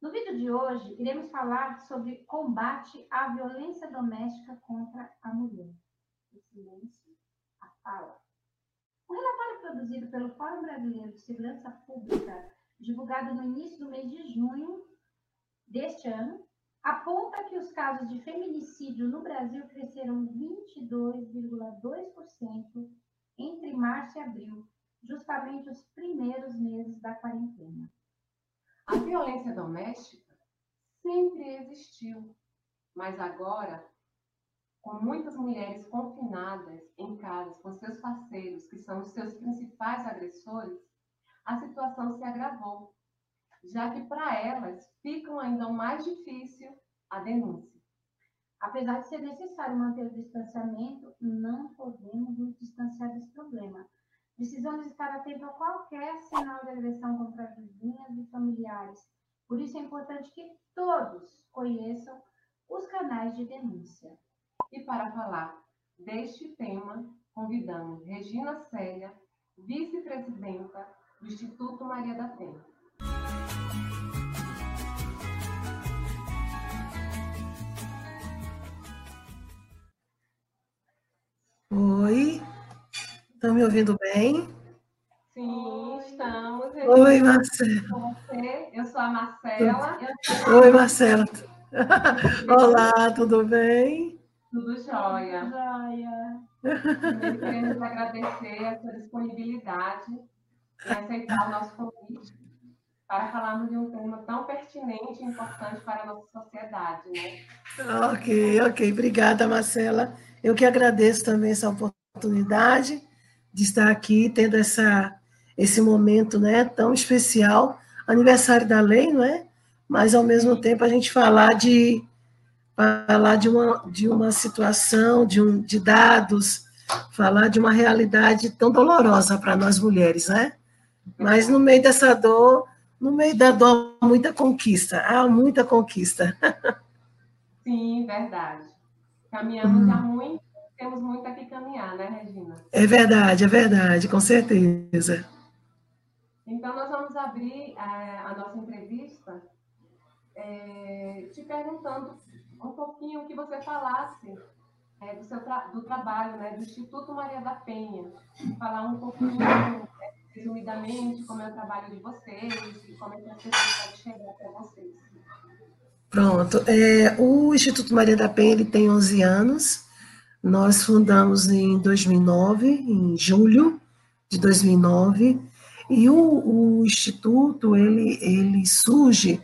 No vídeo de hoje, iremos falar sobre combate à violência doméstica contra a mulher. O silêncio, a fala. O relatório produzido pelo Fórum Brasileiro de Segurança Pública, divulgado no início do mês de junho deste ano, aponta que os casos de feminicídio no Brasil cresceram 22,2% entre março e abril, justamente os primeiros meses da quarentena. A violência doméstica sempre existiu, mas agora, com muitas mulheres confinadas em casa com seus parceiros, que são os seus principais agressores, a situação se agravou, já que para elas fica ainda mais difícil a denúncia. Apesar de ser necessário manter o distanciamento, não podemos nos distanciar desse problema Precisamos estar atentos a qualquer sinal de agressão contra vizinhas e familiares. Por isso é importante que todos conheçam os canais de denúncia. E para falar deste tema, convidamos Regina Célia, vice-presidenta do Instituto Maria da Penha. Oi, Estão me ouvindo bem? Sim, estamos. Oi, Marcela. Eu sou a Marcela. Oi, Marcela. Olá, tudo bem? Tudo jóia. Jóia. Queremos agradecer a sua disponibilidade e aceitar o nosso convite para falarmos de um tema tão pertinente e importante para a nossa sociedade, né? Ok, ok. Obrigada, Marcela. Eu que agradeço também essa oportunidade de estar aqui tendo essa, esse momento né, tão especial, aniversário da lei, não é? Mas, ao mesmo tempo, a gente falar de, falar de, uma, de uma situação, de, um, de dados, falar de uma realidade tão dolorosa para nós mulheres, né? Mas, no meio dessa dor, no meio da dor, muita conquista, há muita conquista. Sim, verdade. Caminhamos hum. já muito temos muito aqui caminhar, né, Regina? É verdade, é verdade, com certeza. Então, nós vamos abrir a, é, a nossa entrevista é, te perguntando um pouquinho o que você falasse é, do, seu tra do trabalho, né, do Instituto Maria da Penha. Falar um pouquinho, né, resumidamente, como é o trabalho de vocês e como é que as pessoas podem chegar até vocês. Pronto. É, o Instituto Maria da Penha ele tem 11 anos. Nós fundamos em 2009, em julho de 2009, e o, o Instituto, ele, ele surge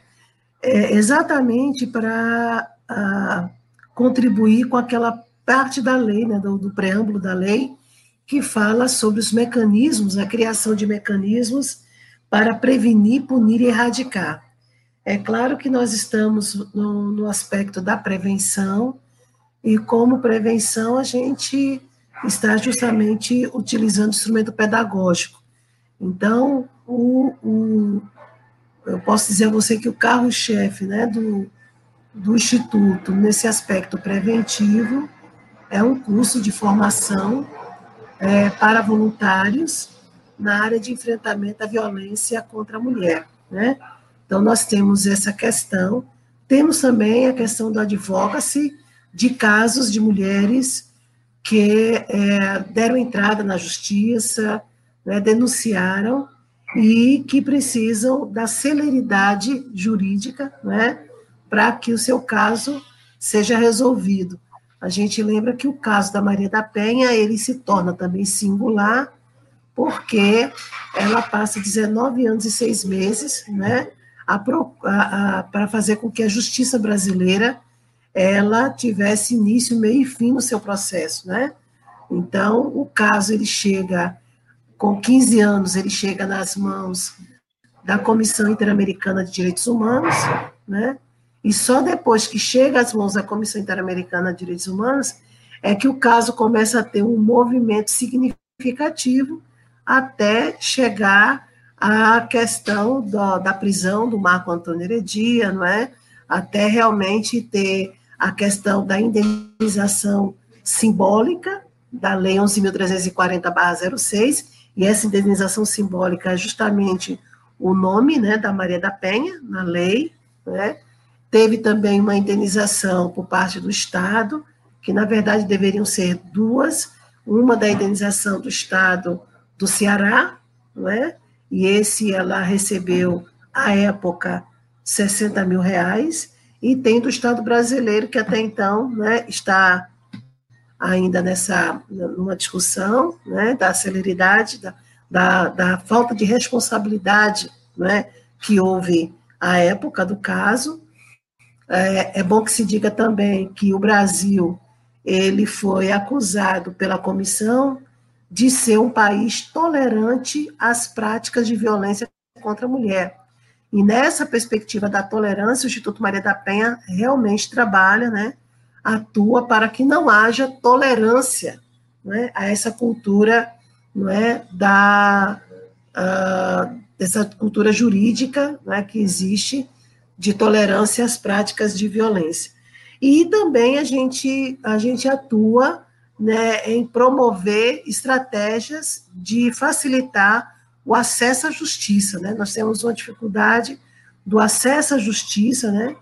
é, exatamente para contribuir com aquela parte da lei, né, do, do preâmbulo da lei, que fala sobre os mecanismos, a criação de mecanismos para prevenir, punir e erradicar. É claro que nós estamos no, no aspecto da prevenção, e como prevenção, a gente está justamente utilizando instrumento pedagógico. Então, o, o, eu posso dizer a você que o carro-chefe né, do, do Instituto, nesse aspecto preventivo, é um curso de formação é, para voluntários na área de enfrentamento à violência contra a mulher. Né? Então, nós temos essa questão. Temos também a questão do advocacy, de casos de mulheres que é, deram entrada na justiça, né, denunciaram e que precisam da celeridade jurídica né, para que o seu caso seja resolvido. A gente lembra que o caso da Maria da Penha, ele se torna também singular, porque ela passa 19 anos e seis meses né, para fazer com que a justiça brasileira ela tivesse início, meio e fim no seu processo, né? Então, o caso ele chega com 15 anos, ele chega nas mãos da Comissão Interamericana de Direitos Humanos, né? E só depois que chega às mãos da Comissão Interamericana de Direitos Humanos é que o caso começa a ter um movimento significativo até chegar à questão da, da prisão do Marco Antônio Heredia, não é? Até realmente ter a questão da indenização simbólica da Lei 11.340-06, e essa indenização simbólica é justamente o nome né, da Maria da Penha na lei, né? Teve também uma indenização por parte do Estado, que na verdade deveriam ser duas, uma da indenização do Estado do Ceará, não é? E esse ela recebeu, à época, 60 mil reais, e tem do Estado brasileiro, que até então né, está ainda nessa numa discussão né, da celeridade, da, da, da falta de responsabilidade né, que houve à época do caso. É, é bom que se diga também que o Brasil ele foi acusado pela comissão de ser um país tolerante às práticas de violência contra a mulher. E nessa perspectiva da tolerância, o Instituto Maria da Penha realmente trabalha, né, atua para que não haja tolerância né, a essa cultura não é, da, uh, dessa cultura jurídica né, que existe de tolerância às práticas de violência. E também a gente, a gente atua né, em promover estratégias de facilitar o acesso à justiça. Né? Nós temos uma dificuldade do acesso à justiça, né,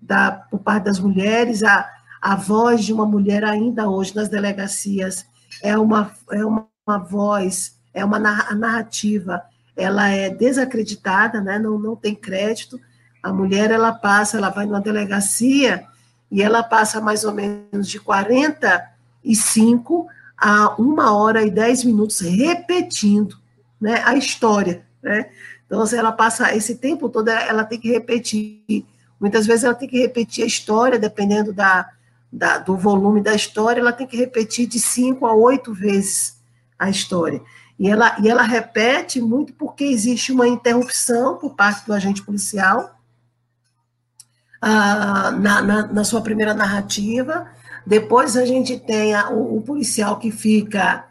da, por parte das mulheres, a, a voz de uma mulher ainda hoje nas delegacias é uma, é uma, uma voz, é uma narrativa, ela é desacreditada, né, não, não tem crédito, a mulher, ela passa, ela vai numa delegacia e ela passa mais ou menos de 45 a uma hora e 10 minutos repetindo né, a história. Né? Então, se ela passa esse tempo todo, ela tem que repetir. Muitas vezes ela tem que repetir a história, dependendo da, da, do volume da história, ela tem que repetir de cinco a oito vezes a história. E ela, e ela repete muito porque existe uma interrupção por parte do agente policial, ah, na, na, na, sua primeira narrativa. Depois a gente tem a, o, o, policial que fica,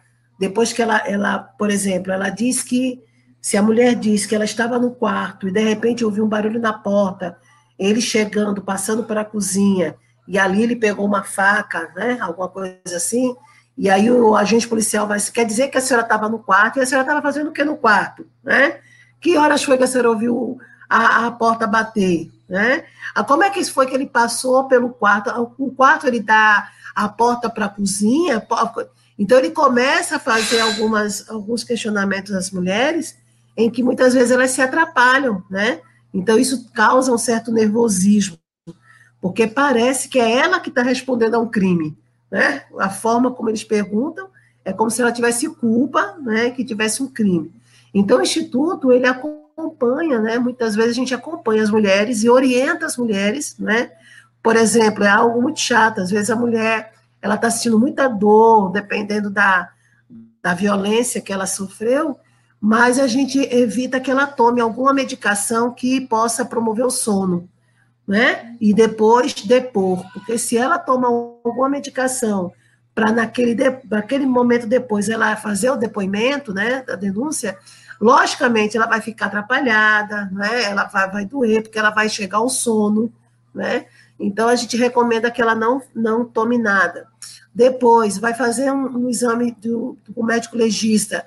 depois que ela, ela, por exemplo, ela diz que, se a mulher diz que ela estava no quarto e de repente ouviu um barulho na porta, ele chegando, passando para a cozinha, e ali ele pegou uma faca, né, alguma coisa assim, e aí o agente policial vai, quer dizer que a senhora estava no quarto, e a senhora estava fazendo o que no quarto, né? Que horas foi que a senhora ouviu a, a porta bater? Né? Ah, como é que foi que ele passou pelo quarto? O quarto ele dá a porta para a cozinha, então ele começa a fazer algumas, alguns questionamentos às mulheres em que muitas vezes elas se atrapalham, né? Então isso causa um certo nervosismo, porque parece que é ela que está respondendo a um crime, né? A forma como eles perguntam é como se ela tivesse culpa, né? Que tivesse um crime. Então o instituto ele acompanha, né? Muitas vezes a gente acompanha as mulheres e orienta as mulheres, né? Por exemplo, é algo muito chato. Às vezes a mulher ela está sentindo muita dor, dependendo da, da violência que ela sofreu, mas a gente evita que ela tome alguma medicação que possa promover o sono, né? E depois depor, porque se ela toma alguma medicação para naquele, naquele momento depois ela fazer o depoimento, né, da denúncia, Logicamente, ela vai ficar atrapalhada, né? ela vai, vai doer, porque ela vai chegar ao sono, né? Então, a gente recomenda que ela não, não tome nada. Depois, vai fazer um, um exame do, do médico legista,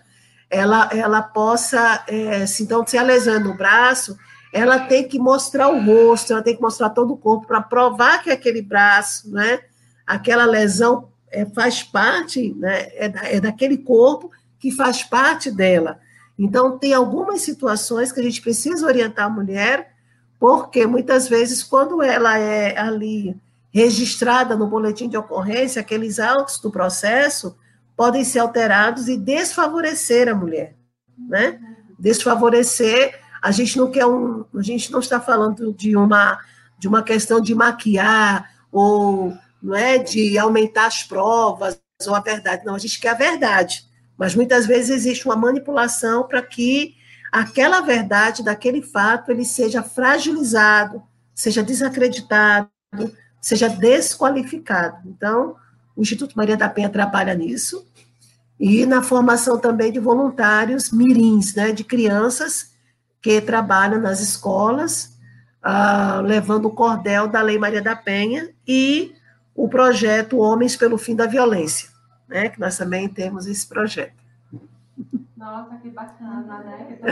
ela, ela possa, é, se então, se a lesão é no braço, ela tem que mostrar o rosto, ela tem que mostrar todo o corpo para provar que aquele braço, né, aquela lesão é, faz parte, né, é, é daquele corpo que faz parte dela. Então, tem algumas situações que a gente precisa orientar a mulher, porque muitas vezes, quando ela é ali registrada no boletim de ocorrência, aqueles autos do processo podem ser alterados e desfavorecer a mulher, né? Desfavorecer, a gente não quer um, a gente não está falando de uma de uma questão de maquiar ou não é de aumentar as provas ou a verdade, não, a gente quer a verdade. Mas muitas vezes existe uma manipulação para que aquela verdade daquele fato ele seja fragilizado, seja desacreditado, seja desqualificado. Então, o Instituto Maria da Penha trabalha nisso e na formação também de voluntários mirins, né, de crianças que trabalham nas escolas, uh, levando o cordel da Lei Maria da Penha e o projeto Homens pelo Fim da Violência né? Que nós também temos esse projeto. Nossa, que bacana, né?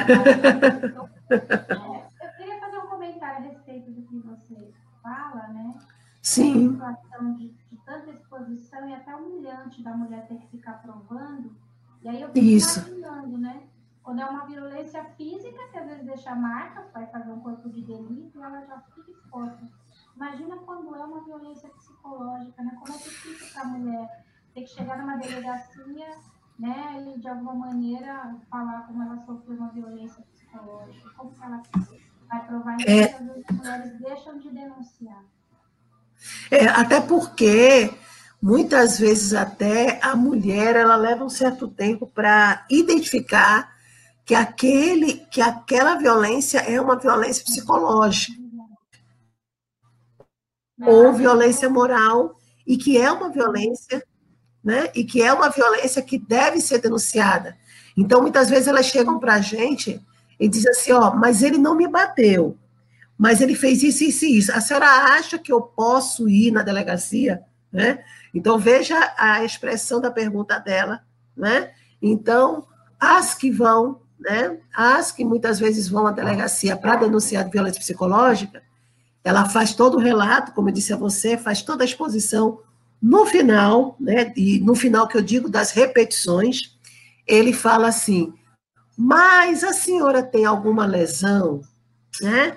eu queria fazer um comentário a respeito do que você fala, né? Sim. Situação de, de tanta exposição e até humilhante da mulher ter que ficar provando. E aí eu fico Isso. imaginando, né? Quando é uma violência física, que às vezes deixa marcas, vai fazer um corpo de delito, ela já fica exposta. Imagina quando é uma violência psicológica, né? Como é que fica para a mulher ter que chegar numa delegacia, né? E de alguma maneira falar como ela sofreu uma violência psicológica. Como que ela vai provar isso? É. As mulheres deixam de denunciar. É, até porque muitas vezes até a mulher ela leva um certo tempo para identificar que aquele que aquela violência é uma violência psicológica ou violência moral e que é uma violência, né? E que é uma violência que deve ser denunciada. Então muitas vezes elas chegam para a gente e dizem assim, ó, mas ele não me bateu, mas ele fez isso, isso e isso. A senhora acha que eu posso ir na delegacia, né? Então veja a expressão da pergunta dela, né? Então as que vão, né? As que muitas vezes vão à delegacia para denunciar violência psicológica, ela faz todo o relato, como eu disse a você, faz toda a exposição. No final, né? E no final que eu digo das repetições, ele fala assim: mas a senhora tem alguma lesão, né?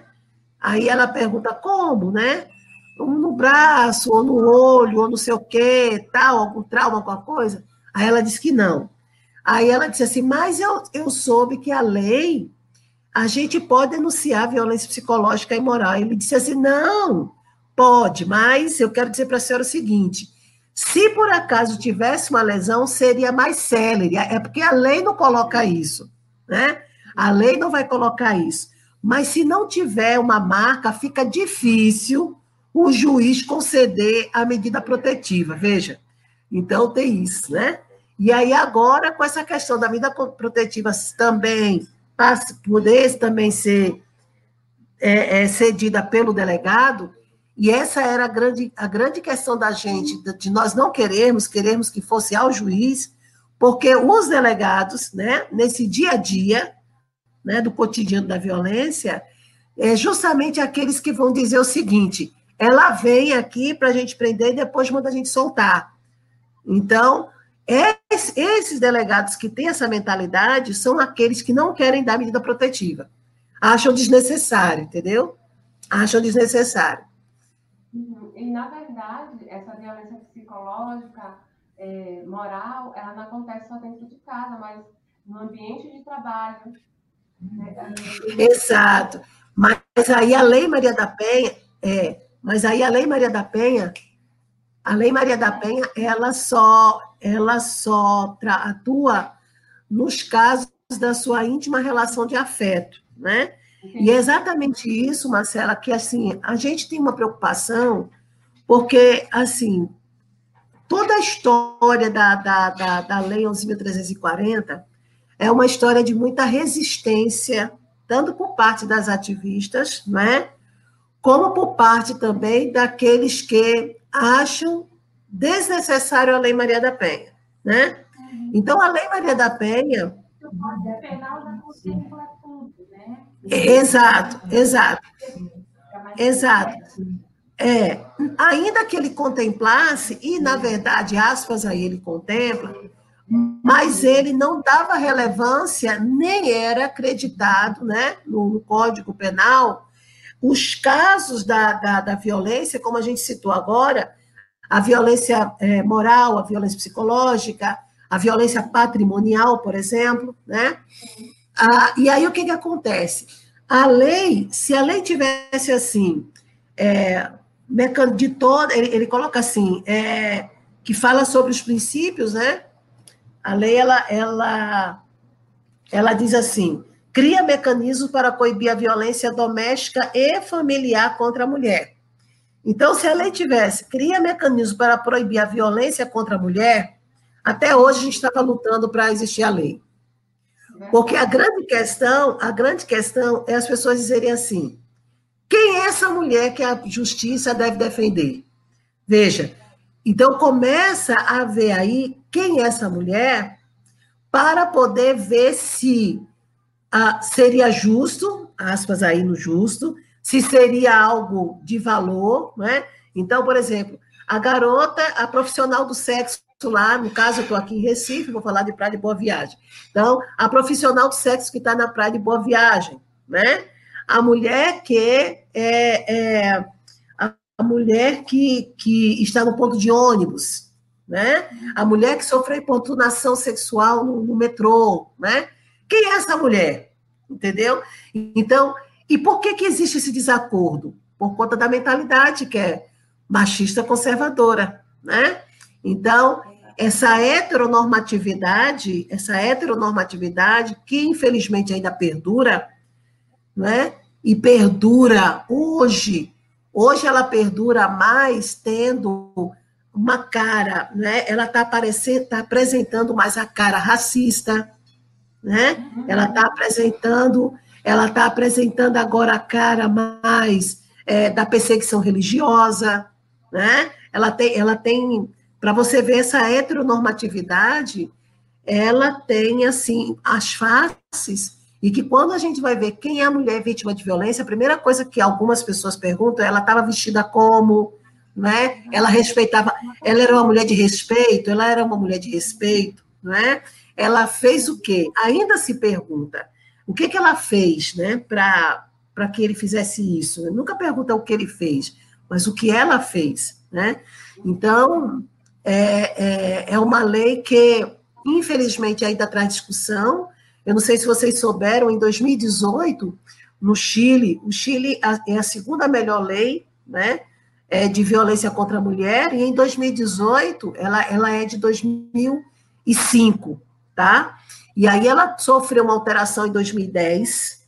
Aí ela pergunta como, né? No braço, ou no olho, ou não sei o quê, tal, algum trauma, alguma coisa. Aí ela disse que não. Aí ela disse assim, mas eu, eu soube que a lei, a gente pode denunciar violência psicológica e moral. Ele disse assim, não, pode, mas eu quero dizer para a senhora o seguinte, se por acaso tivesse uma lesão, seria mais célere, é porque a lei não coloca isso, né? A lei não vai colocar isso. Mas se não tiver uma marca, fica difícil o juiz conceder a medida protetiva, veja. Então tem isso, né? E aí agora com essa questão da medida protetiva também poder também ser é, é, cedida pelo delegado, e essa era a grande, a grande questão da gente, de nós não queremos, queremos que fosse ao juiz, porque os delegados, né, nesse dia a dia, né, do cotidiano da violência, é justamente aqueles que vão dizer o seguinte: ela vem aqui para a gente prender e depois manda a gente soltar. Então, esses delegados que têm essa mentalidade são aqueles que não querem dar medida protetiva. Acham desnecessário, entendeu? Acham desnecessário. E, na verdade, essa violência psicológica, é, moral, ela não acontece só dentro de casa, mas no ambiente de trabalho. Né? Exato. Mas aí a Lei Maria da Penha, é, mas aí a Lei Maria da Penha, a Lei Maria da Penha, ela só, ela só atua nos casos da sua íntima relação de afeto, né? E é exatamente isso, Marcela, que assim, a gente tem uma preocupação, porque, assim, toda a história da, da, da, da Lei 11.340 é uma história de muita resistência, tanto por parte das ativistas, né? como por parte também daqueles que acham desnecessário a Lei Maria da Penha, né? Então, a Lei Maria da Penha... Exato, exato. Exato. É, ainda que ele contemplasse, e na verdade, aspas aí, ele contempla, mas ele não dava relevância, nem era acreditado né, no, Código Penal os casos da, da, da, violência, como a gente citou agora, a violência é, moral, a violência psicológica, a violência patrimonial, por exemplo, né? Ah, e aí o que, que acontece? A lei, se a lei tivesse assim, é, de toda, ele, ele coloca assim, é, que fala sobre os princípios, né? A lei, ela, ela, ela diz assim, cria mecanismos para coibir a violência doméstica e familiar contra a mulher. Então, se a lei tivesse, cria mecanismos para proibir a violência contra a mulher, até hoje a gente estava lutando para existir a lei. Porque a grande questão, a grande questão é as pessoas dizerem assim: quem é essa mulher que a justiça deve defender? Veja, então começa a ver aí quem é essa mulher para poder ver se ah, seria justo, aspas aí no justo, se seria algo de valor, né? Então, por exemplo, a garota, a profissional do sexo lá, no caso, eu estou aqui em Recife, vou falar de Praia de Boa Viagem. Então, a profissional do sexo que está na Praia de Boa Viagem, né? A mulher que é, é a mulher que, que está no ponto de ônibus, né? A mulher que sofreu importunação sexual no, no metrô, né? Quem é essa mulher? Entendeu? Então, e por que, que existe esse desacordo? Por conta da mentalidade que é machista conservadora, né? Então, essa heteronormatividade, essa heteronormatividade que infelizmente ainda perdura, né? E perdura hoje. Hoje ela perdura mais tendo uma cara, né? Ela está aparecendo, tá apresentando mais a cara racista, né? Ela está apresentando, ela está apresentando agora a cara mais é, da perseguição religiosa, né? Ela tem, ela tem, para você ver essa heteronormatividade, ela tem assim as faces e que quando a gente vai ver quem é a mulher vítima de violência, a primeira coisa que algumas pessoas perguntam é ela estava vestida como, né? Ela respeitava, ela era uma mulher de respeito, ela era uma mulher de respeito, né? Ela fez o quê? Ainda se pergunta o que, que ela fez, né, para que ele fizesse isso. Nunca pergunta o que ele fez, mas o que ela fez, né? Então é, é, é uma lei que infelizmente ainda traz discussão. Eu não sei se vocês souberam, em 2018 no Chile, o Chile é a segunda melhor lei, né? é, de violência contra a mulher, e em 2018, ela, ela é de 2005, tá? E aí ela sofreu uma alteração em 2010,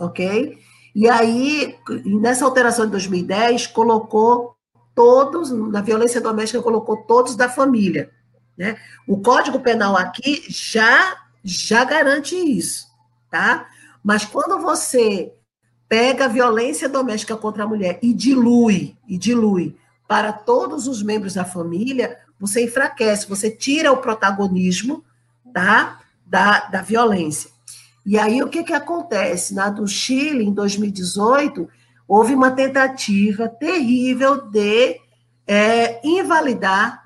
ok? E aí, nessa alteração de 2010, colocou todos, na violência doméstica, colocou todos da família, né? O Código Penal aqui já, já garante isso, tá? Mas quando você pega a violência doméstica contra a mulher e dilui, e dilui para todos os membros da família, você enfraquece, você tira o protagonismo tá, da, da violência. E aí o que, que acontece? Na do Chile, em 2018, houve uma tentativa terrível de é, invalidar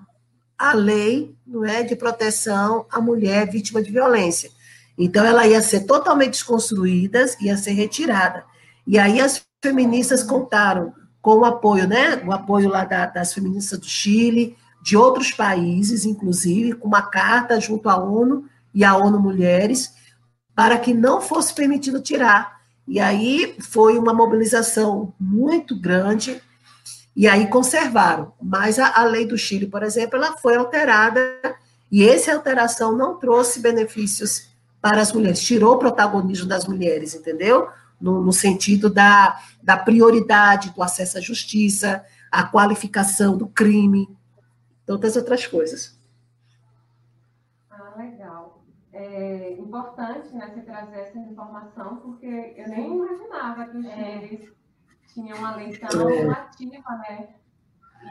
a lei não é, de proteção à mulher vítima de violência. Então, ela ia ser totalmente desconstruída, ia ser retirada. E aí as feministas contaram com o apoio, né? O apoio lá da, das feministas do Chile, de outros países, inclusive, com uma carta junto à ONU e à ONU Mulheres, para que não fosse permitido tirar. E aí foi uma mobilização muito grande, e aí conservaram. Mas a, a lei do Chile, por exemplo, ela foi alterada, e essa alteração não trouxe benefícios para as mulheres, tirou o protagonismo das mulheres, entendeu? no, no sentido da, da prioridade do acesso à justiça, a qualificação do crime, tantas outras coisas. Ah, legal. É importante né, você trazer essa informação, porque eu nem imaginava que os é. Tinham uma lei tão é. ativa, né?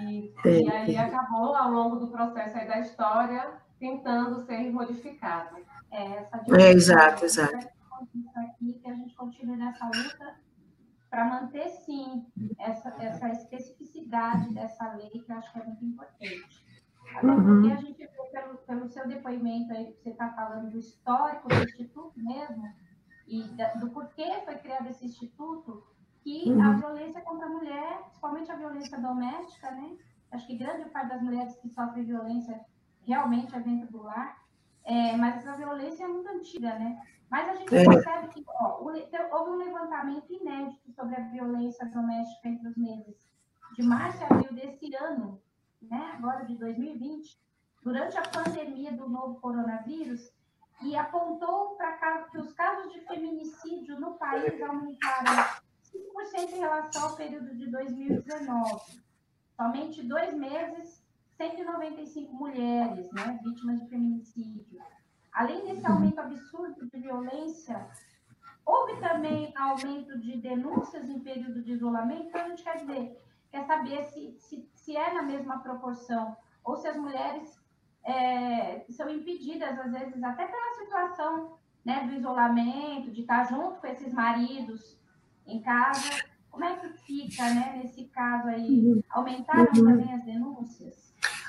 E, é. e aí acabou, ao longo do processo da história, tentando ser modificado. É, essa é, exato, exato aqui, que a gente continue nessa luta para manter, sim, essa, essa especificidade dessa lei, que eu acho que é muito importante. Até uhum. porque a gente vê pelo, pelo seu depoimento aí, que você está falando do histórico do Instituto mesmo, e da, do porquê foi criado esse Instituto, que uhum. a violência contra a mulher, principalmente a violência doméstica, né? Acho que grande parte das mulheres que sofrem violência realmente é dentro do lar, é, mas essa violência é muito antiga, né? Mas a gente é. percebe que ó, houve um levantamento inédito sobre a violência doméstica entre os meses de março e abril desse ano, né, agora de 2020, durante a pandemia do novo coronavírus, e apontou para que os casos de feminicídio no país aumentaram 5% em relação ao período de 2019. Somente dois meses, 195 mulheres né, vítimas de feminicídio. Além desse aumento absurdo de violência, houve também aumento de denúncias em período de isolamento. Então, a gente quer dizer, quer saber se, se, se é na mesma proporção ou se as mulheres é, são impedidas, às vezes, até pela situação né, do isolamento, de estar junto com esses maridos em casa, Como é que fica, né, nesse caso aí? Uhum. Aumentaram uhum. também as denúncias?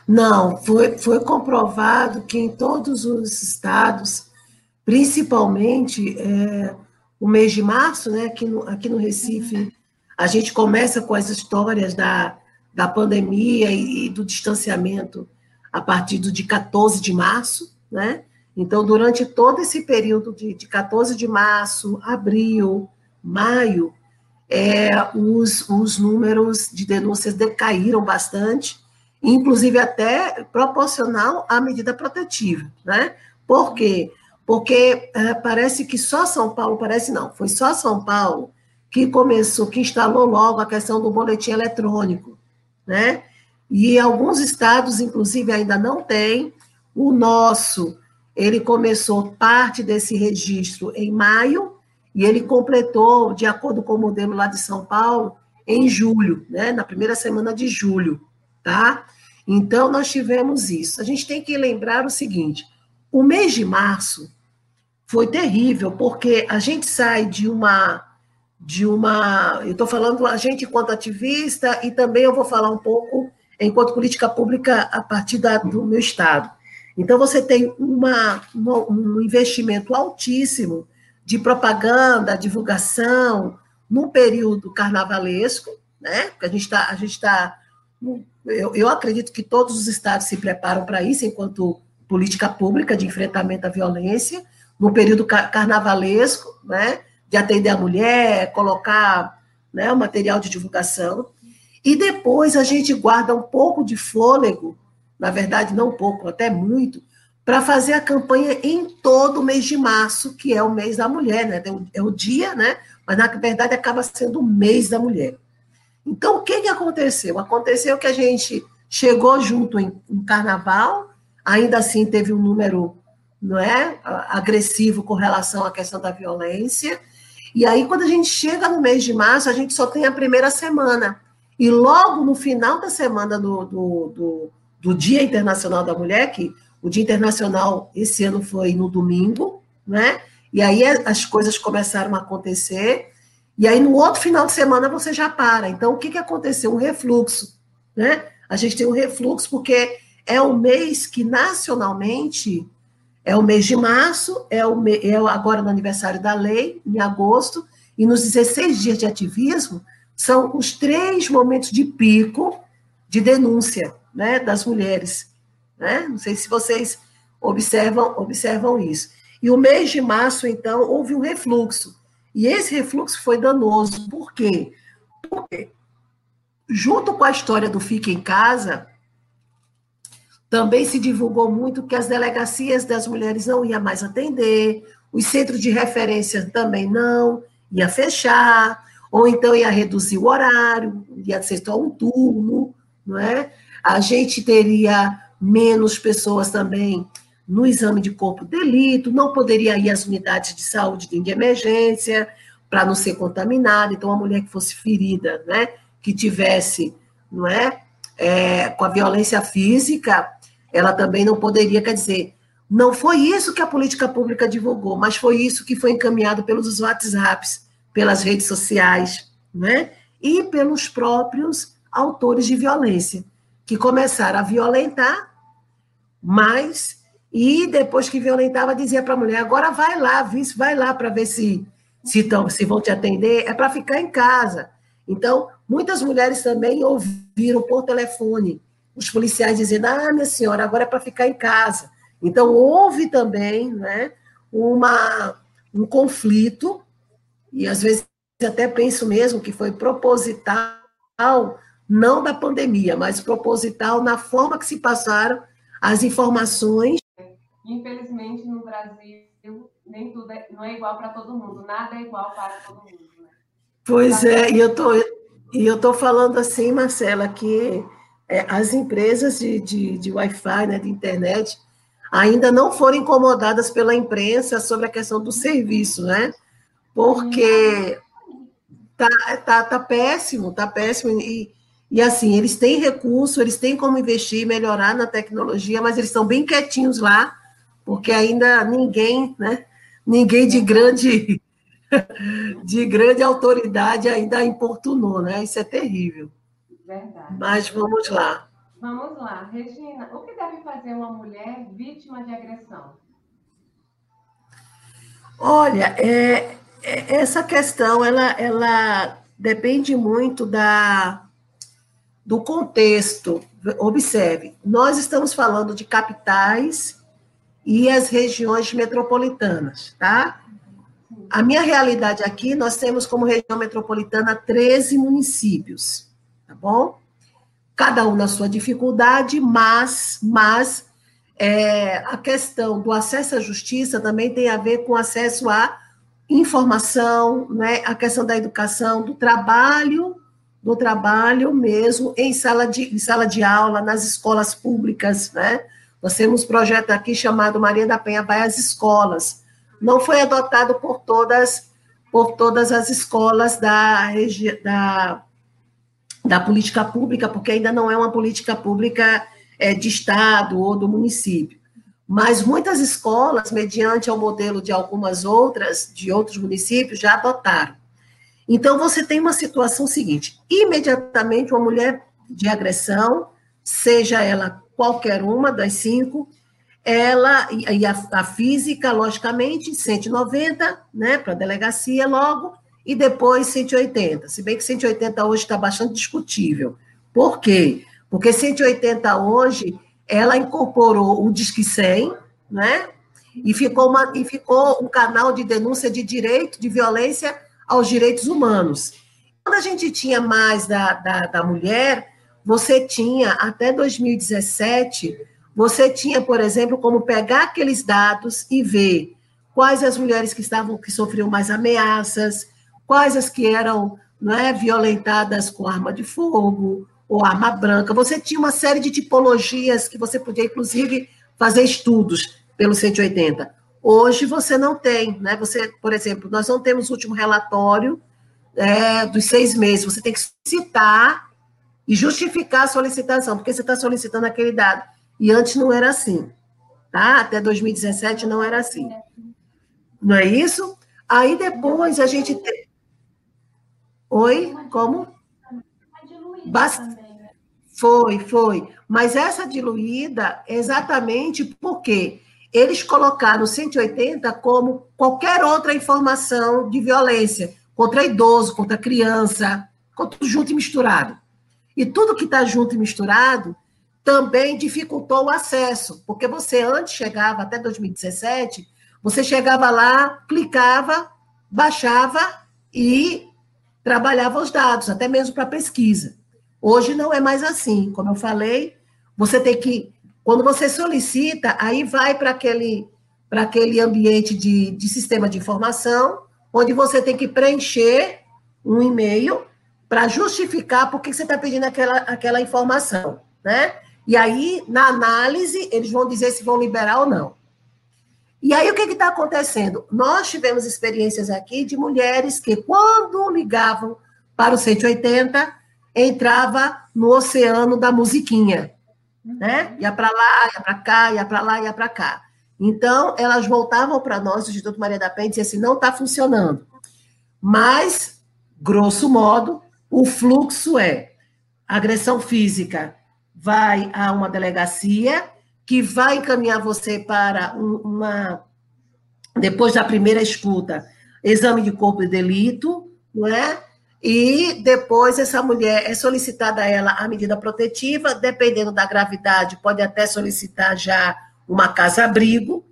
Não, foi, foi comprovado que em todos os estados, principalmente é, o mês de março, né, aqui no, aqui no Recife, a gente começa com as histórias da, da pandemia e, e do distanciamento a partir do dia 14 de março, né? Então, durante todo esse período de, de 14 de março, abril, maio, é, os, os números de denúncias decaíram bastante, inclusive até proporcional à medida protetiva, né? Por quê? Porque é, parece que só São Paulo, parece não, foi só São Paulo que começou, que instalou logo a questão do boletim eletrônico, né? E alguns estados, inclusive, ainda não têm. O nosso, ele começou parte desse registro em maio, e ele completou, de acordo com o modelo lá de São Paulo, em julho, né, na primeira semana de julho, tá? Então, nós tivemos isso. A gente tem que lembrar o seguinte: o mês de março foi terrível, porque a gente sai de uma. De uma. Eu estou falando a gente enquanto ativista, e também eu vou falar um pouco enquanto política pública a partir da, do meu estado. Então, você tem uma, uma, um investimento altíssimo de propaganda, divulgação, num período carnavalesco, né? Porque a gente está. A gente tá, eu, eu acredito que todos os estados se preparam para isso, enquanto política pública de enfrentamento à violência, no período carnavalesco, né? De atender a mulher, colocar né, o material de divulgação. E depois a gente guarda um pouco de fôlego, na verdade, não pouco, até muito, para fazer a campanha em todo o mês de março, que é o mês da mulher, né? É o dia, né? Mas na verdade acaba sendo o mês da mulher. Então, o que, que aconteceu? Aconteceu que a gente chegou junto em, em carnaval, ainda assim teve um número não é, agressivo com relação à questão da violência. E aí, quando a gente chega no mês de março, a gente só tem a primeira semana. E logo no final da semana do, do, do, do Dia Internacional da Mulher, que o Dia Internacional esse ano foi no domingo, né? E aí as coisas começaram a acontecer. E aí no outro final de semana você já para. Então o que, que aconteceu? Um refluxo, né? A gente tem um refluxo porque é o mês que nacionalmente é o mês de março, é, o, é agora no aniversário da lei, em agosto, e nos 16 dias de ativismo, são os três momentos de pico de denúncia né, das mulheres. Né? Não sei se vocês observam, observam isso. E o mês de março, então, houve um refluxo. E esse refluxo foi danoso. Por quê? Porque, junto com a história do Fique em Casa, também se divulgou muito que as delegacias das mulheres não iam mais atender, os centros de referência também não, ia fechar, ou então ia reduzir o horário, ia ser só um turno, não é? A gente teria menos pessoas também no exame de corpo de delito, não poderia ir às unidades de saúde de emergência para não ser contaminada. Então, a mulher que fosse ferida, né, que tivesse, não é, é, com a violência física, ela também não poderia, quer dizer, não foi isso que a política pública divulgou, mas foi isso que foi encaminhado pelos WhatsApps, pelas redes sociais, né, e pelos próprios autores de violência, que começaram a violentar mas, e depois que violentava, dizia para a mulher: agora vai lá, vice, vai lá para ver se, se, tão, se vão te atender, é para ficar em casa. Então, muitas mulheres também ouviram por telefone os policiais dizendo: ah, minha senhora, agora é para ficar em casa. Então, houve também né, uma, um conflito, e às vezes até penso mesmo que foi proposital, não da pandemia, mas proposital na forma que se passaram as informações. Infelizmente, no Brasil, nem tudo é, não é igual para todo mundo, nada é igual para todo mundo. Né? Pois é, e eu tô, e eu tô falando assim, Marcela, que é, as empresas de, de, de Wi-Fi, né, de internet, ainda não foram incomodadas pela imprensa sobre a questão do serviço, né? Porque tá, tá, tá péssimo, tá péssimo. E, e assim, eles têm recurso, eles têm como investir, melhorar na tecnologia, mas eles estão bem quietinhos lá, porque ainda ninguém, né? Ninguém de grande de grande autoridade ainda importunou, né? Isso é terrível. Verdade. Mas vamos lá. Vamos lá. Regina, o que deve fazer uma mulher vítima de agressão? Olha, é, é, essa questão, ela, ela depende muito da, do contexto. Observe, nós estamos falando de capitais e as regiões metropolitanas, tá? A minha realidade aqui, nós temos como região metropolitana 13 municípios, tá bom? Cada um na sua dificuldade, mas, mas é, a questão do acesso à justiça também tem a ver com acesso à informação, né? a questão da educação, do trabalho, do trabalho mesmo em sala de, em sala de aula, nas escolas públicas, né? Nós temos um projeto aqui chamado Maria da Penha vai às escolas. Não foi adotado por todas por todas as escolas da, da, da política pública, porque ainda não é uma política pública é, de Estado ou do município. Mas muitas escolas, mediante ao modelo de algumas outras, de outros municípios, já adotaram. Então, você tem uma situação seguinte: imediatamente, uma mulher de agressão, seja ela qualquer uma das cinco, ela, e a, a física, logicamente, 190, né, para a delegacia logo, e depois 180. Se bem que 180 hoje está bastante discutível. Por quê? Porque 180 hoje, ela incorporou o Disque 100, né? E ficou, uma, e ficou um canal de denúncia de direito, de violência aos direitos humanos. Quando a gente tinha mais da, da, da mulher, você tinha, até 2017, você tinha, por exemplo, como pegar aqueles dados e ver quais as mulheres que estavam que sofriam mais ameaças, quais as que eram não é, violentadas com arma de fogo, ou arma branca. Você tinha uma série de tipologias que você podia, inclusive, fazer estudos pelo 180. Hoje você não tem, né? Você, por exemplo, nós não temos o último relatório é, dos seis meses. Você tem que citar e justificar a solicitação, porque você está solicitando aquele dado. E antes não era assim, tá? Até 2017 não era assim. Não é isso? Aí depois a gente. Oi? Como? Bast... Foi, foi. Mas essa diluída, exatamente porque eles colocaram 180 como qualquer outra informação de violência contra idoso, contra criança, contra junto e misturado. E tudo que está junto e misturado também dificultou o acesso, porque você antes chegava, até 2017, você chegava lá, clicava, baixava e trabalhava os dados, até mesmo para pesquisa. Hoje não é mais assim. Como eu falei, você tem que. Quando você solicita, aí vai para aquele, aquele ambiente de, de sistema de informação, onde você tem que preencher um e-mail para justificar por que você está pedindo aquela, aquela informação, né? E aí, na análise, eles vão dizer se vão liberar ou não. E aí, o que está acontecendo? Nós tivemos experiências aqui de mulheres que, quando ligavam para o 180, entrava no oceano da musiquinha, né? Ia para lá, ia para cá, ia para lá, ia para cá. Então, elas voltavam para nós, o Instituto Maria da Penha, e diziam assim, não está funcionando. Mas, grosso modo, o fluxo é agressão física vai a uma delegacia, que vai encaminhar você para uma, depois da primeira escuta, exame de corpo de delito, não é? E depois essa mulher é solicitada a ela a medida protetiva, dependendo da gravidade, pode até solicitar já uma casa-abrigo,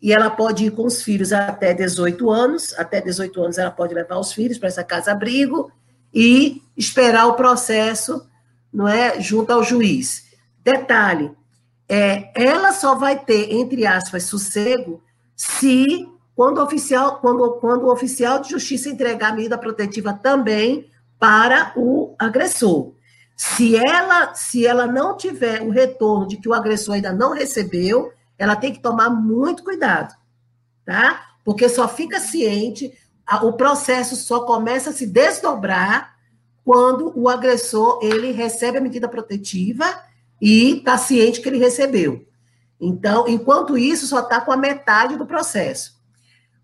e ela pode ir com os filhos até 18 anos, até 18 anos ela pode levar os filhos para essa casa-abrigo e esperar o processo, não é, junto ao juiz. Detalhe, é, ela só vai ter, entre aspas, sossego se quando o oficial, quando, quando o oficial de justiça entregar a medida protetiva também para o agressor. Se ela, se ela não tiver o retorno de que o agressor ainda não recebeu, ela tem que tomar muito cuidado, tá? Porque só fica ciente, o processo só começa a se desdobrar quando o agressor ele recebe a medida protetiva e está ciente que ele recebeu. Então, enquanto isso, só está com a metade do processo.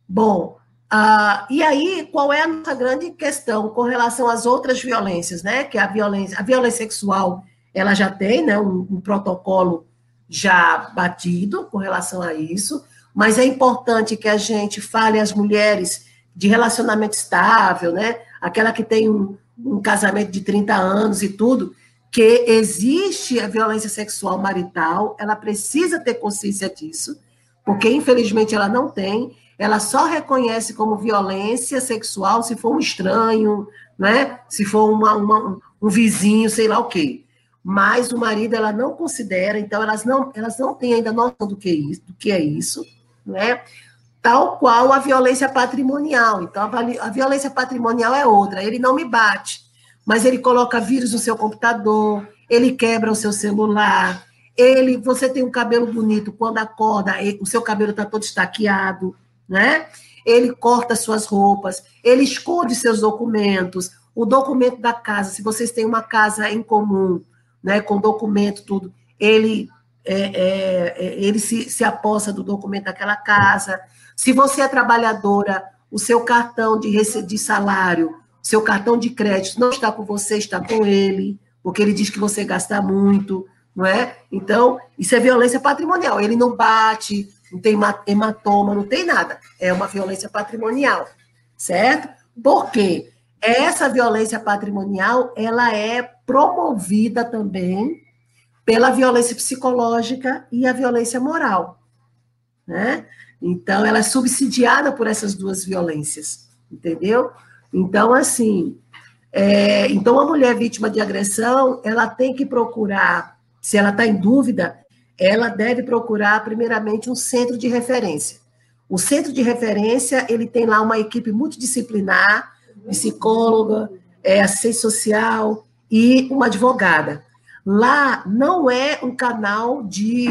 Bom, Ah, e aí, qual é a nossa grande questão com relação às outras violências, né? Que a violência, a violência sexual, ela já tem, né, um, um protocolo já batido com relação a isso, mas é importante que a gente fale às mulheres de relacionamento estável, né? Aquela que tem um, um casamento de 30 anos e tudo, que existe a violência sexual marital, ela precisa ter consciência disso, porque infelizmente ela não tem, ela só reconhece como violência sexual se for um estranho, né? Se for uma, uma, um vizinho, sei lá o quê. Mas o marido ela não considera, então elas não, elas não têm ainda noção do que é isso, do que é isso, né? Tal qual a violência patrimonial. Então a, a violência patrimonial é outra. Ele não me bate, mas ele coloca vírus no seu computador, ele quebra o seu celular, ele, você tem um cabelo bonito, quando acorda, o seu cabelo está todo estaqueado, né? Ele corta suas roupas, ele esconde seus documentos, o documento da casa, se vocês têm uma casa em comum, né, com documento, tudo, ele, é, é, é, ele se, se aposta do documento daquela casa. Se você é trabalhadora, o seu cartão de, de salário, seu cartão de crédito não está com você, está com ele, porque ele diz que você gasta muito, não é? Então, isso é violência patrimonial. Ele não bate, não tem hematoma, não tem nada. É uma violência patrimonial, certo? Por quê? Essa violência patrimonial, ela é promovida também pela violência psicológica e a violência moral, né? Então, ela é subsidiada por essas duas violências, entendeu? Então, assim, é, então a mulher vítima de agressão, ela tem que procurar, se ela está em dúvida, ela deve procurar primeiramente um centro de referência. O centro de referência, ele tem lá uma equipe multidisciplinar, psicóloga, é, assistente social e uma advogada. Lá não é um canal de,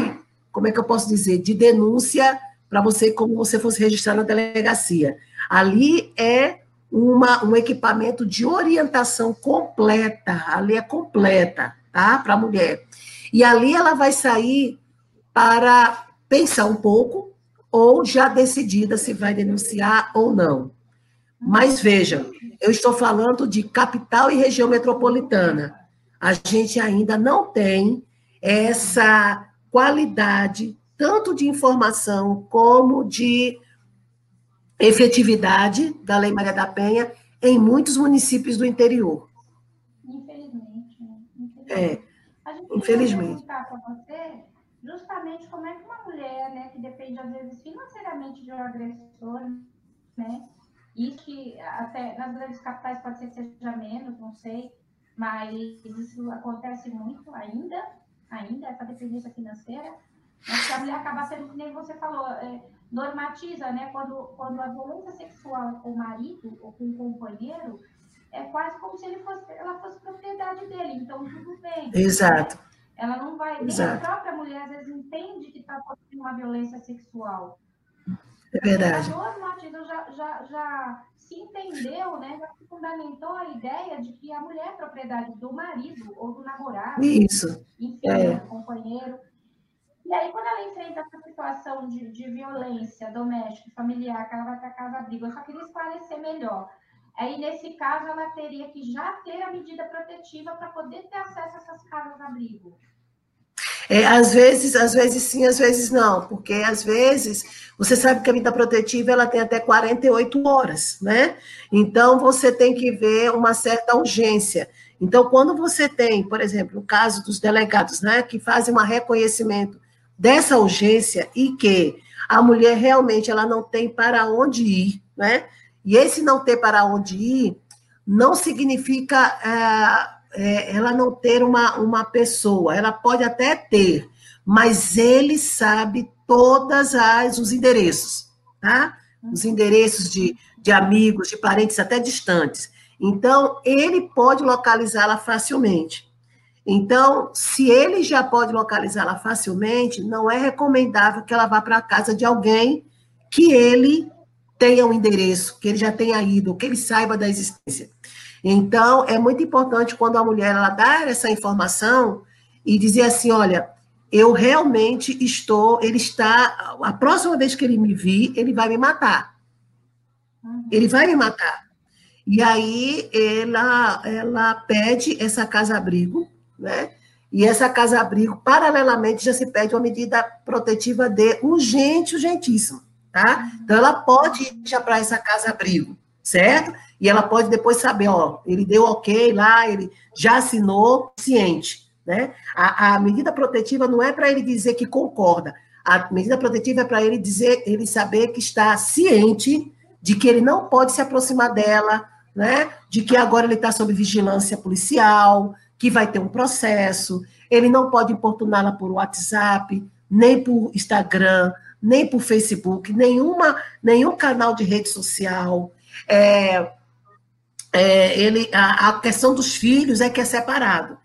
como é que eu posso dizer, de denúncia para você, como você fosse registrar na delegacia. Ali é uma, um equipamento de orientação completa, ali é completa, tá? Para a mulher. E ali ela vai sair para pensar um pouco, ou já decidida se vai denunciar ou não. Mas veja, eu estou falando de capital e região metropolitana. A gente ainda não tem essa qualidade, tanto de informação como de efetividade da Lei Maria da Penha em muitos municípios do interior. Infelizmente. Né? Infelizmente. É. Infelizmente. para você justamente como é que uma mulher, né, que depende às vezes financeiramente de um agressor, né, e que até nas grandes capitais pode ser que seja menos, não sei, mas isso acontece muito ainda, ainda essa dependência financeira, mas que a mulher acaba sendo, como você falou, é, normatiza, né, quando, quando a violência sexual com o marido ou com o companheiro, é quase como se ele fosse, ela fosse propriedade dele, então tudo bem. Exato. Ela não vai, nem a própria mulher às vezes entende que está sofrendo uma violência sexual. É verdade. O Martins já, já, já se entendeu, né, já se fundamentou a ideia de que a mulher é propriedade do marido ou do namorado. Isso. Enfim, é. do companheiro. E aí, quando ela enfrenta essa situação de, de violência doméstica, familiar, que ela vai para casa abrigo, eu só queria esclarecer melhor. Aí, nesse caso, ela teria que já ter a medida protetiva para poder ter acesso a essas casas-abrigo. É, às vezes, às vezes sim, às vezes não, porque às vezes você sabe que a medida protetiva ela tem até 48 horas, né? Então você tem que ver uma certa urgência. Então, quando você tem, por exemplo, o caso dos delegados, né, que fazem um reconhecimento dessa urgência e que a mulher realmente ela não tem para onde ir, né? E esse não ter para onde ir não significa é, é, ela não ter uma, uma pessoa. Ela pode até ter, mas ele sabe todas as os endereços, tá? Os endereços de, de amigos, de parentes até distantes. Então, ele pode localizá-la facilmente. Então, se ele já pode localizá-la facilmente, não é recomendável que ela vá para a casa de alguém que ele tenha um endereço, que ele já tenha ido, que ele saiba da existência. Então, é muito importante quando a mulher ela dá essa informação e dizer assim, olha, eu realmente estou, ele está, a próxima vez que ele me vir, ele vai me matar. Uhum. Ele vai me matar. E aí ela, ela pede essa casa-abrigo, né? E essa casa-abrigo, paralelamente, já se pede uma medida protetiva de urgente, urgentíssima, tá? Então, ela pode ir já para essa casa-abrigo, certo? E ela pode depois saber, ó, ele deu ok lá, ele já assinou, ciente, né? A, a medida protetiva não é para ele dizer que concorda, a medida protetiva é para ele dizer, ele saber que está ciente de que ele não pode se aproximar dela, né? De que agora ele está sob vigilância policial, que vai ter um processo, ele não pode importuná-la por WhatsApp, nem por Instagram, nem por Facebook, nenhuma, nenhum canal de rede social. É, é, ele, a, a, questão dos filhos é que é separado.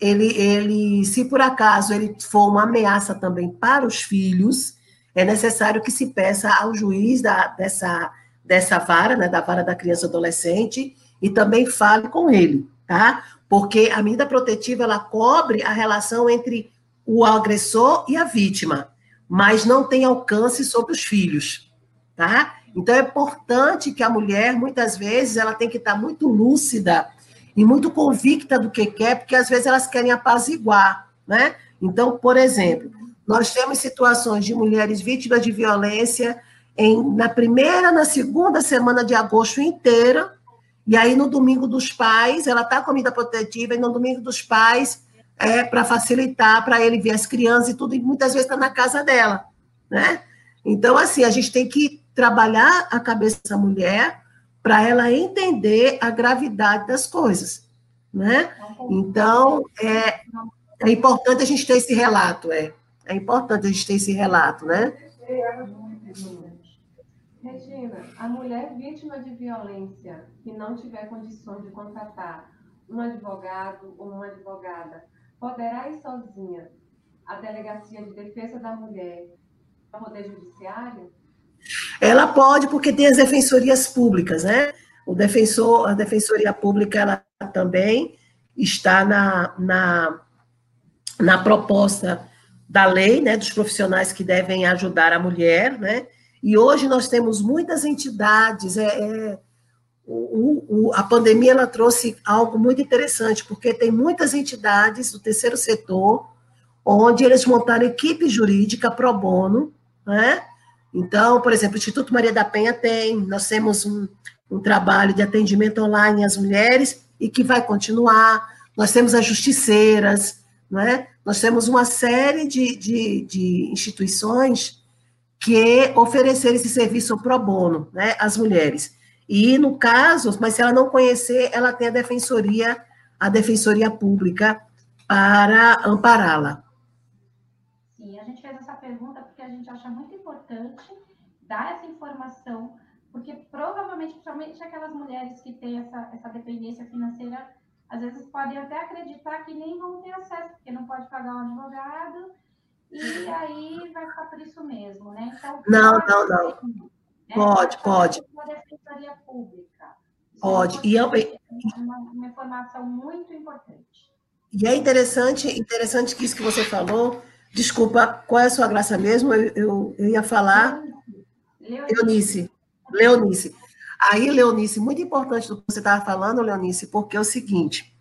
Ele, ele, se por acaso ele for uma ameaça também para os filhos, é necessário que se peça ao juiz da, dessa, dessa vara, né, da vara da criança e adolescente, e também fale com ele, tá? porque a medida protetiva ela cobre a relação entre o agressor e a vítima, mas não tem alcance sobre os filhos, tá? Então é importante que a mulher, muitas vezes, ela tem que estar muito lúcida e muito convicta do que quer, porque às vezes elas querem apaziguar, né? Então, por exemplo, nós temos situações de mulheres vítimas de violência em, na primeira, na segunda semana de agosto inteira, e aí, no domingo dos pais, ela está com comida protetiva, e no domingo dos pais, é para facilitar, para ele ver as crianças e tudo, e muitas vezes está na casa dela, né? Então, assim, a gente tem que trabalhar a cabeça dessa mulher para ela entender a gravidade das coisas, né? Então, é, é importante a gente ter esse relato, é. É importante a gente ter esse relato, né? Regina, a mulher vítima de violência que não tiver condições de contratar um advogado ou uma advogada, poderá ir sozinha à Delegacia de Defesa da Mulher ao Poder Judiciário? Ela pode, porque tem as defensorias públicas, né? O defensor, a defensoria pública, ela também está na, na, na proposta da lei, né, dos profissionais que devem ajudar a mulher, né? E hoje nós temos muitas entidades. É, é o, o, a pandemia ela trouxe algo muito interessante, porque tem muitas entidades do terceiro setor onde eles montaram equipe jurídica pro bono, né? Então, por exemplo, o Instituto Maria da Penha tem, nós temos um, um trabalho de atendimento online às mulheres e que vai continuar. Nós temos as justiceiras, né? nós temos uma série de, de, de instituições que oferecer esse serviço pro bono, né, às mulheres. E no caso, mas se ela não conhecer, ela tem a defensoria, a defensoria pública para ampará-la. Sim, a gente fez essa pergunta porque a gente acha muito importante dar essa informação, porque provavelmente, principalmente aquelas mulheres que têm essa, essa dependência financeira, às vezes podem até acreditar que nem vão ter acesso, porque não pode pagar um advogado, e aí vai ficar por isso mesmo, né? Então, não, não, não. Né? Pode, pode. Defensoria pública. Pode. É e eu... uma, uma informação muito importante. E é interessante, interessante que isso que você falou. Desculpa, qual é a sua graça mesmo? Eu, eu, eu ia falar. Leonice. Leonice. Leonice. Aí, Leonice, muito importante do que você estava falando, Leonice, porque é o seguinte: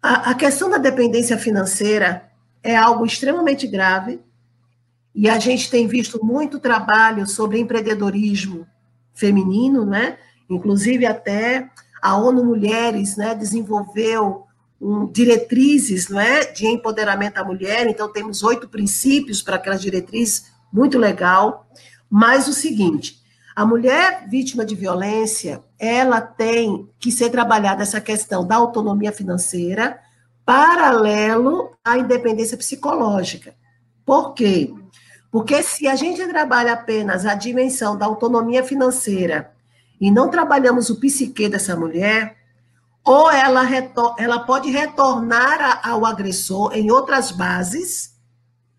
a, a questão da dependência financeira é algo extremamente grave e a gente tem visto muito trabalho sobre empreendedorismo feminino, né? Inclusive até a ONU Mulheres, né, desenvolveu um, diretrizes, não é, de empoderamento da mulher. Então temos oito princípios para aquelas diretrizes, muito legal. Mas o seguinte, a mulher vítima de violência, ela tem que ser trabalhada essa questão da autonomia financeira, paralelo à independência psicológica. Por quê? Porque se a gente trabalha apenas a dimensão da autonomia financeira e não trabalhamos o psique dessa mulher, ou ela, ela pode retornar ao agressor em outras bases,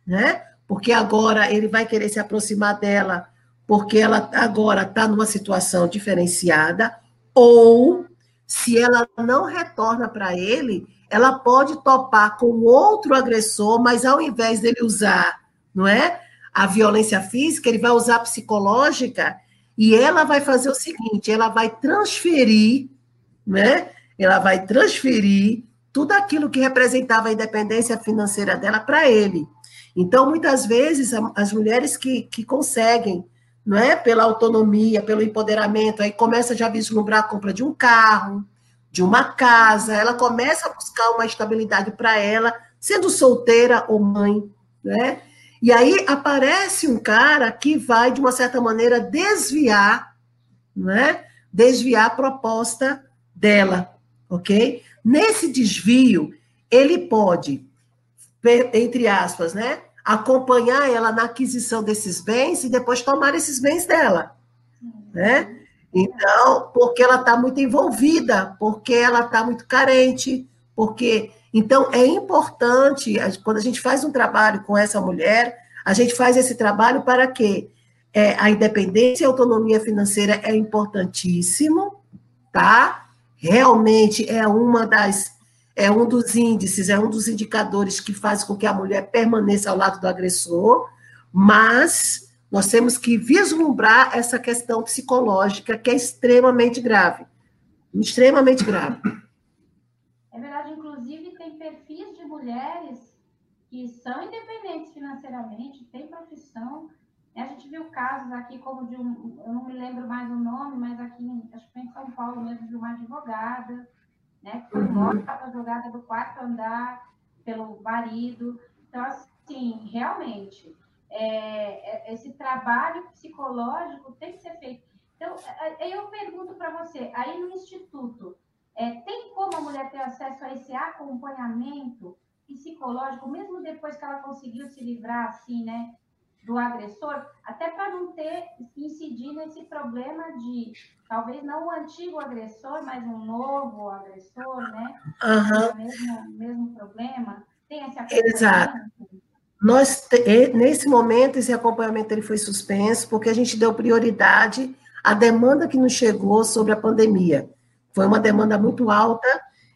né? Porque agora ele vai querer se aproximar dela, porque ela agora está numa situação diferenciada, ou se ela não retorna para ele, ela pode topar com outro agressor, mas ao invés dele usar, não é, a violência física, ele vai usar a psicológica, e ela vai fazer o seguinte, ela vai transferir, né? Ela vai transferir tudo aquilo que representava a independência financeira dela para ele. Então, muitas vezes, as mulheres que, que conseguem, não é, pela autonomia, pelo empoderamento, aí começa já a vislumbrar a compra de um carro, de uma casa, ela começa a buscar uma estabilidade para ela, sendo solteira ou mãe, né? E aí aparece um cara que vai, de uma certa maneira, desviar, né? Desviar a proposta dela, ok? Nesse desvio, ele pode, entre aspas, né? Acompanhar ela na aquisição desses bens e depois tomar esses bens dela, né? Então, porque ela está muito envolvida, porque ela está muito carente, porque. Então, é importante, quando a gente faz um trabalho com essa mulher, a gente faz esse trabalho para que é, a independência e a autonomia financeira é importantíssimo, tá? Realmente é uma das é um dos índices, é um dos indicadores que faz com que a mulher permaneça ao lado do agressor, mas nós temos que vislumbrar essa questão psicológica que é extremamente grave. Extremamente grave. É verdade, inclusive tem perfis de mulheres que são independentes financeiramente, têm profissão. A gente viu casos aqui como de um, eu não me lembro mais o nome, mas aqui, acho que em São Paulo mesmo, de uma advogada, né, que uhum. jogada do quarto andar pelo marido. Então, assim, realmente, é, é, esse trabalho psicológico tem que ser feito. Então, eu pergunto para você, aí no Instituto, é, tem como a mulher ter acesso a esse acompanhamento psicológico, mesmo depois que ela conseguiu se livrar, assim, né, do agressor, até para não ter, incidir nesse problema de, talvez não o antigo agressor, mas um novo agressor, né? Uhum. O mesmo, mesmo problema. Tem esse acompanhamento? Exato. Nós, nesse momento, esse acompanhamento ele foi suspenso, porque a gente deu prioridade à demanda que nos chegou sobre a pandemia. Foi uma demanda muito alta,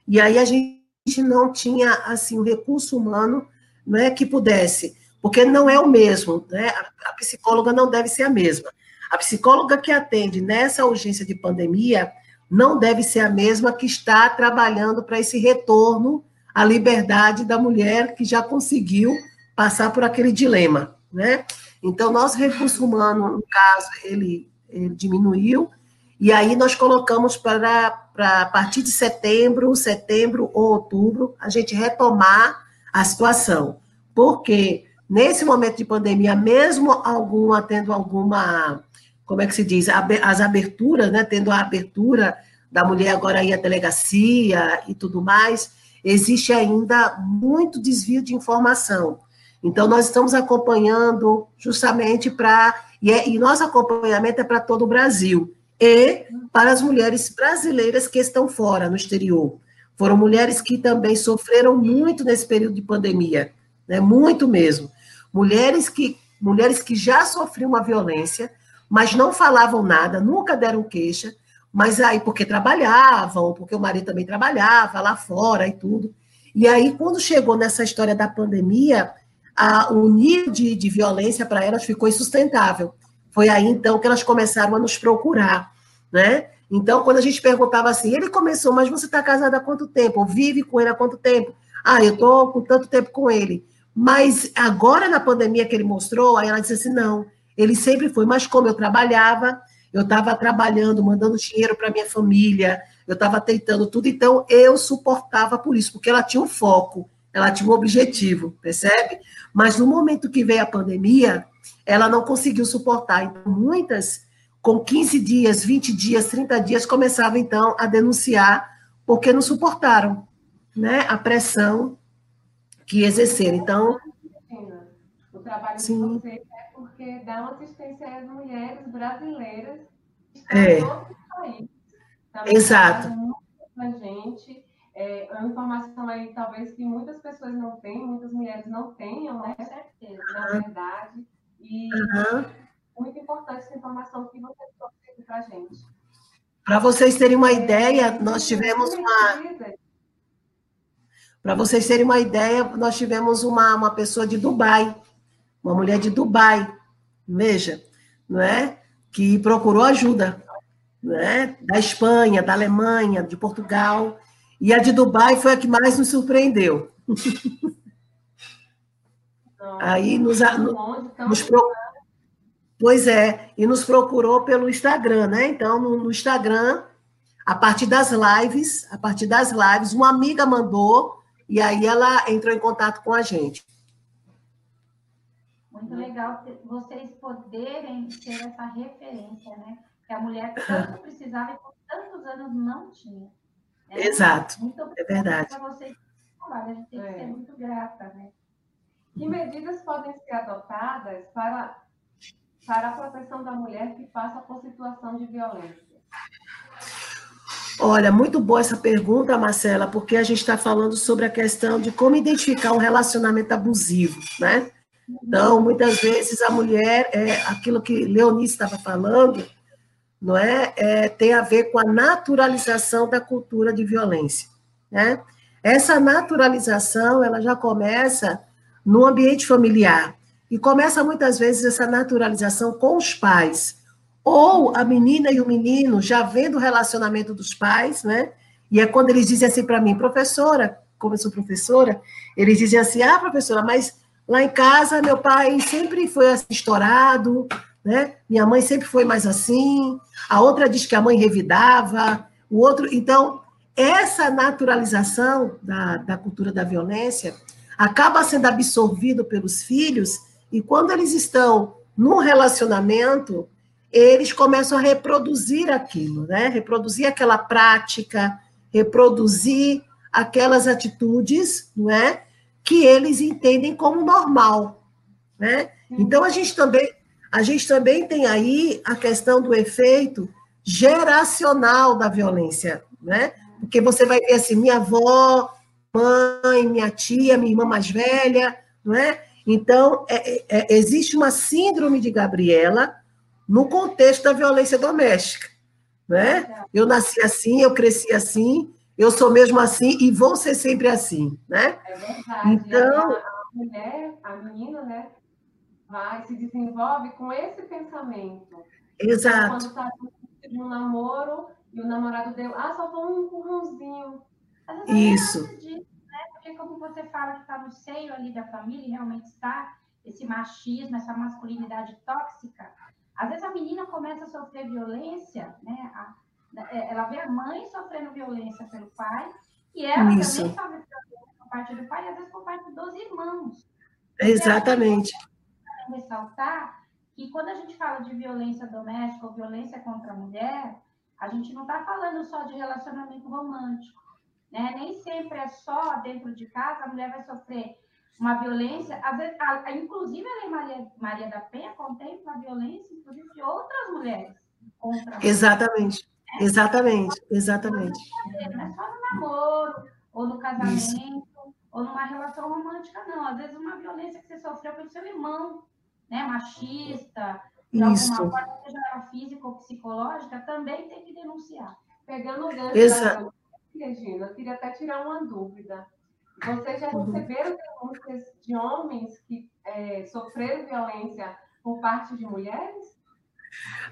e aí a gente não tinha, assim, o recurso humano né, que pudesse, porque não é o mesmo, né? A psicóloga não deve ser a mesma. A psicóloga que atende nessa urgência de pandemia não deve ser a mesma que está trabalhando para esse retorno à liberdade da mulher que já conseguiu passar por aquele dilema, né? Então, nosso recurso humano, no caso, ele, ele diminuiu, e aí nós colocamos para, para a partir de setembro, setembro ou outubro, a gente retomar a situação. Porque nesse momento de pandemia, mesmo alguma tendo alguma, como é que se diz, as aberturas, né, tendo a abertura da mulher agora aí à delegacia e tudo mais, existe ainda muito desvio de informação. Então, nós estamos acompanhando justamente para. E, é, e nosso acompanhamento é para todo o Brasil e para as mulheres brasileiras que estão fora, no exterior. Foram mulheres que também sofreram muito nesse período de pandemia, né? muito mesmo. Mulheres que, mulheres que já sofriam uma violência, mas não falavam nada, nunca deram queixa, mas aí porque trabalhavam, porque o marido também trabalhava lá fora e tudo. E aí, quando chegou nessa história da pandemia, a, o nível de, de violência para elas ficou insustentável. Foi aí, então, que elas começaram a nos procurar, né? Então, quando a gente perguntava assim, ele começou, mas você está casada há quanto tempo? Ou vive com ele há quanto tempo? Ah, eu estou com tanto tempo com ele. Mas agora, na pandemia que ele mostrou, aí ela disse assim, não, ele sempre foi, mas como eu trabalhava, eu estava trabalhando, mandando dinheiro para minha família, eu estava tentando tudo, então eu suportava por isso, porque ela tinha um foco, ela tinha um objetivo, percebe? Mas no momento que veio a pandemia, ela não conseguiu suportar. Então, muitas, com 15 dias, 20 dias, 30 dias, começavam então a denunciar porque não suportaram né, a pressão que exerceram. Então. O trabalho Sim. de vocês é porque dá uma assistência às mulheres brasileiras que estão é. em outros países. Exato. A gente é, é uma informação aí, talvez, que muitas pessoas não têm, muitas mulheres não tenham, né? Certeza, na verdade. E uhum. muito importante essa informação que você trouxe para a gente. Para vocês terem uma ideia, nós tivemos uma. Para vocês terem uma ideia, nós tivemos uma, uma pessoa de Dubai, uma mulher de Dubai, veja, não é? que procurou ajuda, né? Da Espanha, da Alemanha, de Portugal, e a de Dubai foi a que mais nos surpreendeu. Aí nos, nos pro... Pois é, e nos procurou pelo Instagram, né? Então, no, no, Instagram, a partir das lives, a partir das lives, uma amiga mandou e aí ela entrou em contato com a gente. Muito legal vocês poderem ter essa referência, né? Que a mulher tanto precisava e por tantos anos não tinha. Né? Exato. Muito é verdade. Para vocês, a gente tem que é. ser muito grata, né? Que medidas podem ser adotadas para, para a proteção da mulher que passa por situação de violência? Olha, muito boa essa pergunta, Marcela, porque a gente está falando sobre a questão de como identificar um relacionamento abusivo, né? Então, muitas vezes a mulher, é, aquilo que Leonice estava falando, não é, é, tem a ver com a naturalização da cultura de violência, né? Essa naturalização, ela já começa no ambiente familiar e começa muitas vezes essa naturalização com os pais, ou a menina e o menino já vendo o relacionamento dos pais, né? E é quando eles dizem assim para mim, professora, como eu sou professora, eles dizem assim: ah, professora, mas Lá em casa, meu pai sempre foi assim, estourado, né? Minha mãe sempre foi mais assim. A outra diz que a mãe revidava, o outro. Então, essa naturalização da, da cultura da violência acaba sendo absorvido pelos filhos, e quando eles estão num relacionamento, eles começam a reproduzir aquilo, né? Reproduzir aquela prática, reproduzir aquelas atitudes, não é? que eles entendem como normal, né? Então a gente também a gente também tem aí a questão do efeito geracional da violência, né? Porque você vai ver assim, minha avó, mãe, minha tia, minha irmã mais velha, não é? Então, é, é, é existe uma síndrome de Gabriela no contexto da violência doméstica, né? Eu nasci assim, eu cresci assim, eu sou mesmo assim e vou ser sempre assim, né? É verdade. Então, a mulher, a menina, né, vai se desenvolve com esse pensamento. Exato. Quando está no namoro e o namorado deu, ah, só foi um empurrãozinho. Isso. Disso, né? Porque como você fala que está no seio ali da família, realmente está esse machismo, essa masculinidade tóxica, às vezes a menina começa a sofrer violência, né? A, é, ela vê a mãe sofrendo violência pelo pai, e ela Isso. também sofre violência por parte do pai, e às vezes por parte dos irmãos. Exatamente. Ressaltar que quando a gente fala de violência doméstica ou violência contra a mulher, a gente não está falando só de relacionamento romântico. Né? Nem sempre é só dentro de casa a mulher vai sofrer uma violência. Às vezes, a, a, inclusive, a Lei Maria, Maria da Penha contempla a violência, inclusive, de outras mulheres contra Exatamente. Exatamente, exatamente. Não é só no namoro, ou no casamento, Isso. ou numa relação romântica, não. Às vezes uma violência que você sofreu pelo seu irmão, né? Machista, de Isso. alguma forma, seja física ou psicológica, também tem que denunciar. Pegando o gancho Exato. da Regina, eu queria até tirar uma dúvida. Vocês já receberam denúncias de homens que é, sofreram violência por parte de mulheres?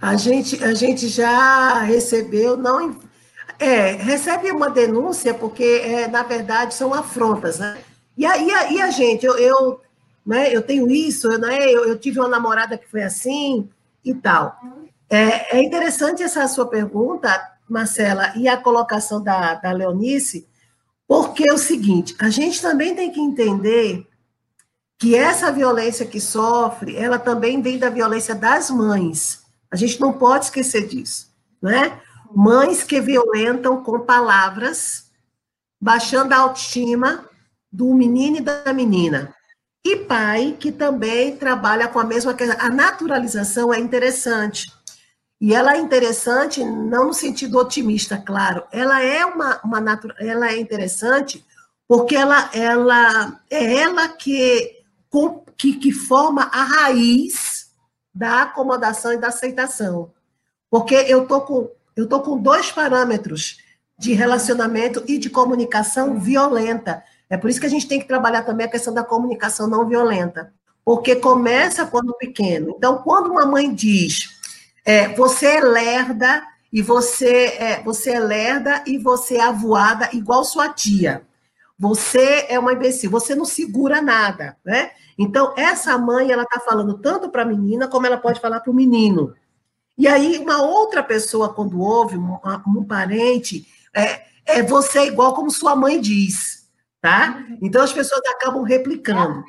A gente, a gente já recebeu, não. É, recebe uma denúncia, porque, é, na verdade, são afrontas, né? E a, e e a gente, eu, eu, né, eu tenho isso, né, eu, eu tive uma namorada que foi assim e tal. É, é interessante essa sua pergunta, Marcela, e a colocação da, da Leonice, porque é o seguinte, a gente também tem que entender que essa violência que sofre, ela também vem da violência das mães. A gente não pode esquecer disso, né? Mães que violentam com palavras, baixando a autoestima do menino e da menina. E pai que também trabalha com a mesma a naturalização é interessante. E ela é interessante não no sentido otimista, claro. Ela é uma, uma ela é interessante porque ela, ela é ela que, que, que forma a raiz da acomodação e da aceitação. Porque eu tô com eu tô com dois parâmetros de relacionamento e de comunicação violenta. É por isso que a gente tem que trabalhar também a questão da comunicação não violenta. Porque começa quando pequeno. Então, quando uma mãe diz, é, você é lerda e você é, você é lerda e você é avoada igual sua tia. Você é uma imbecil, você não segura nada, né? Então, essa mãe, ela tá falando tanto para a menina, como ela pode falar para o menino. E aí, uma outra pessoa, quando ouve, um, um parente, é, é você é igual como sua mãe diz, tá? Então, as pessoas acabam replicando.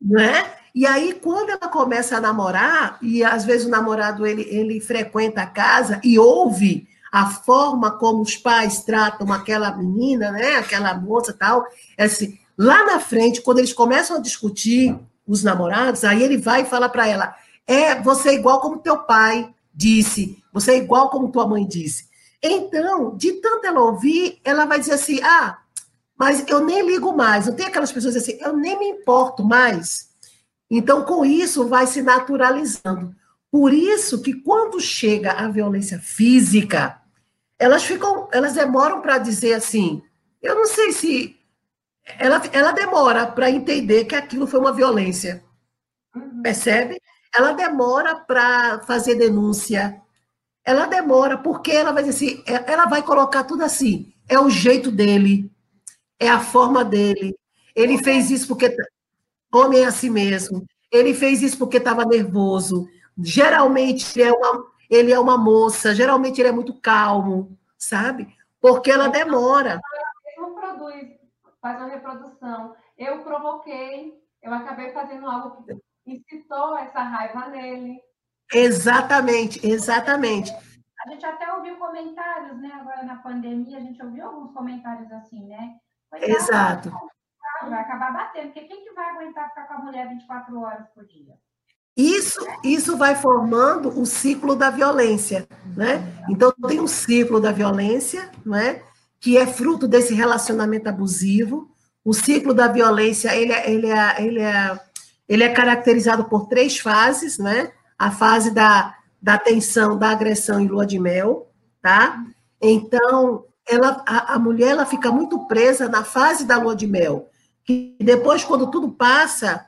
Não é? E aí, quando ela começa a namorar, e às vezes o namorado ele, ele frequenta a casa e ouve a forma como os pais tratam aquela menina, né, aquela moça tal, é assim, lá na frente, quando eles começam a discutir os namorados, aí ele vai e fala para ela: é, você é igual como teu pai disse, você é igual como tua mãe disse. Então, de tanto ela ouvir, ela vai dizer assim: ah, mas eu nem ligo mais. Não tem aquelas pessoas assim, eu nem me importo mais. Então, com isso, vai se naturalizando. Por isso que quando chega a violência física, elas ficam, elas demoram para dizer assim, eu não sei se ela, ela demora para entender que aquilo foi uma violência. Uhum. Percebe? Ela demora para fazer denúncia. Ela demora porque ela vai dizer assim, é, ela vai colocar tudo assim, é o jeito dele, é a forma dele. Ele fez isso porque Homem é assim mesmo. Ele fez isso porque estava nervoso. Geralmente ele é, uma, ele é uma moça, geralmente ele é muito calmo, sabe? Porque ela demora. Ela produz, faz uma reprodução. Eu provoquei, eu acabei fazendo algo que incitou essa raiva nele. Exatamente, exatamente. A gente até ouviu comentários, né? Agora na pandemia, a gente ouviu alguns comentários assim, né? Coitado, Exato vai acabar batendo, porque quem que vai aguentar ficar com a mulher 24 horas por dia? Isso, isso vai formando o ciclo da violência, né? Então tem um ciclo da violência, né? Que é fruto desse relacionamento abusivo. O ciclo da violência ele é, ele é, ele é, ele é caracterizado por três fases, né? A fase da, da tensão, da agressão e lua de mel, tá? Então ela, a, a mulher ela fica muito presa na fase da lua de mel que depois, quando tudo passa,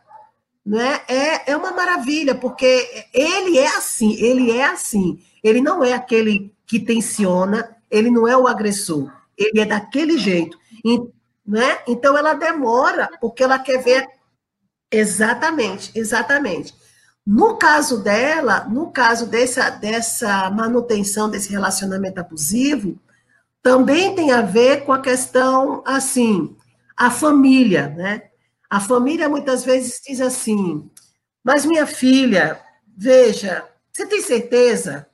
né, é, é uma maravilha, porque ele é assim, ele é assim. Ele não é aquele que tensiona, ele não é o agressor, ele é daquele jeito. E, né? Então ela demora, porque ela quer ver. Exatamente, exatamente. No caso dela, no caso dessa, dessa manutenção desse relacionamento abusivo, também tem a ver com a questão assim a família, né? A família muitas vezes diz assim: "Mas minha filha, veja, você tem certeza?",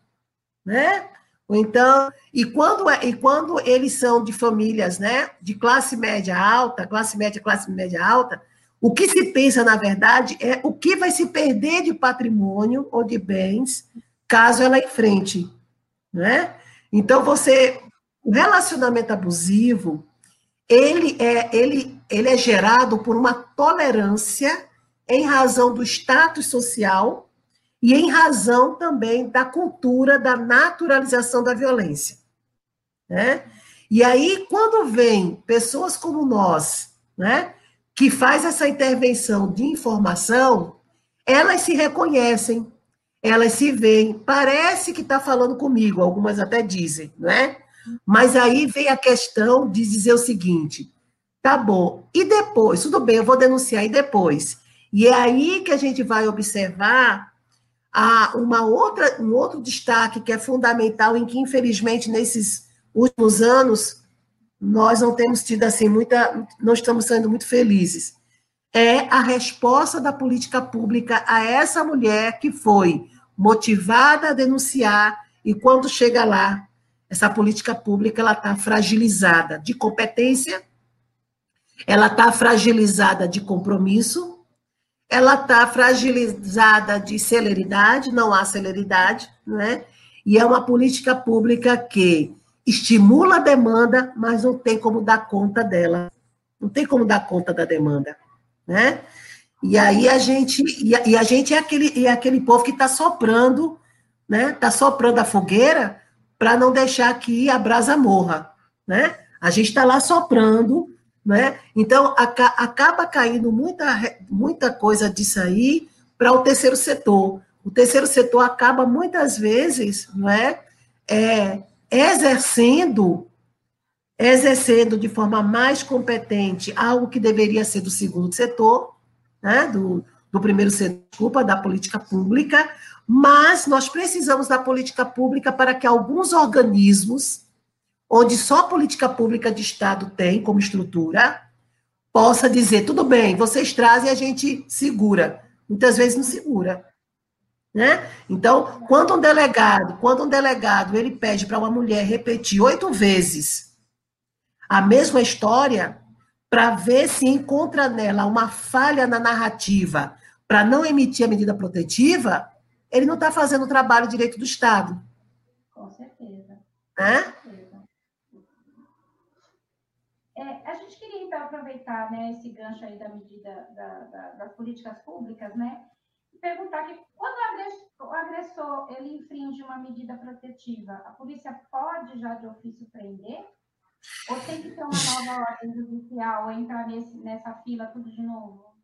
né? Ou então, e quando é, e quando eles são de famílias, né, de classe média alta, classe média, classe média alta, o que se pensa na verdade é o que vai se perder de patrimônio ou de bens caso ela enfrente, né? Então você o relacionamento abusivo, ele é, ele, ele é gerado por uma tolerância em razão do status social e em razão também da cultura da naturalização da violência. Né? E aí, quando vem pessoas como nós, né, que faz essa intervenção de informação, elas se reconhecem, elas se veem, parece que está falando comigo, algumas até dizem, não é? Mas aí vem a questão de dizer o seguinte: tá bom, e depois? Tudo bem, eu vou denunciar, e depois? E é aí que a gente vai observar a, uma outra, um outro destaque que é fundamental, em que, infelizmente, nesses últimos anos, nós não temos tido assim muita, não estamos sendo muito felizes. É a resposta da política pública a essa mulher que foi motivada a denunciar e quando chega lá essa política pública ela está fragilizada de competência, ela está fragilizada de compromisso, ela está fragilizada de celeridade, não há celeridade, né? E é uma política pública que estimula a demanda, mas não tem como dar conta dela. Não tem como dar conta da demanda, né? E aí a gente, e a, e a gente é aquele, é aquele povo que está soprando, né? Está soprando a fogueira, para não deixar que a brasa morra, né? A gente está lá soprando, né? Então acaba caindo muita, muita coisa disso aí para o terceiro setor. o terceiro setor acaba muitas vezes, não é, é exercendo exercendo de forma mais competente algo que deveria ser do segundo setor, né, do, do primeiro setor, desculpa, da política pública, mas nós precisamos da política pública para que alguns organismos, onde só a política pública de Estado tem como estrutura, possa dizer, tudo bem, vocês trazem, a gente segura. Muitas vezes não segura. Né? Então, quando um delegado, quando um delegado ele pede para uma mulher repetir oito vezes a mesma história, para ver se encontra nela uma falha na narrativa para não emitir a medida protetiva, ele não está fazendo o trabalho direito do Estado. Com certeza. É? Com certeza. É, a gente queria, então, aproveitar né, esse gancho aí da medida da, da, das políticas públicas, né? E perguntar que quando o agressor ele infringe uma medida protetiva, a polícia pode já de ofício prender? Ou tem que ter uma nova ordem judicial ou entrar nesse, nessa fila tudo de novo?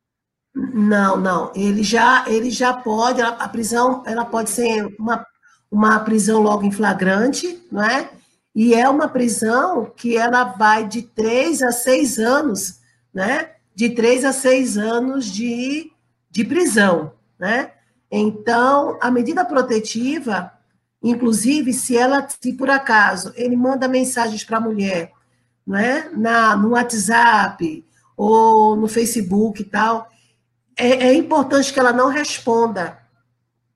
Não, não. Ele já, ele já pode, a prisão, ela pode ser uma, uma prisão logo em flagrante, não é? E é uma prisão que ela vai de três a seis anos, né? De três a seis anos de, de prisão, né? Então, a medida protetiva, inclusive, se ela, se por acaso ele manda mensagens para a mulher, né? Na, no WhatsApp ou no Facebook e tal, é, é importante que ela não responda,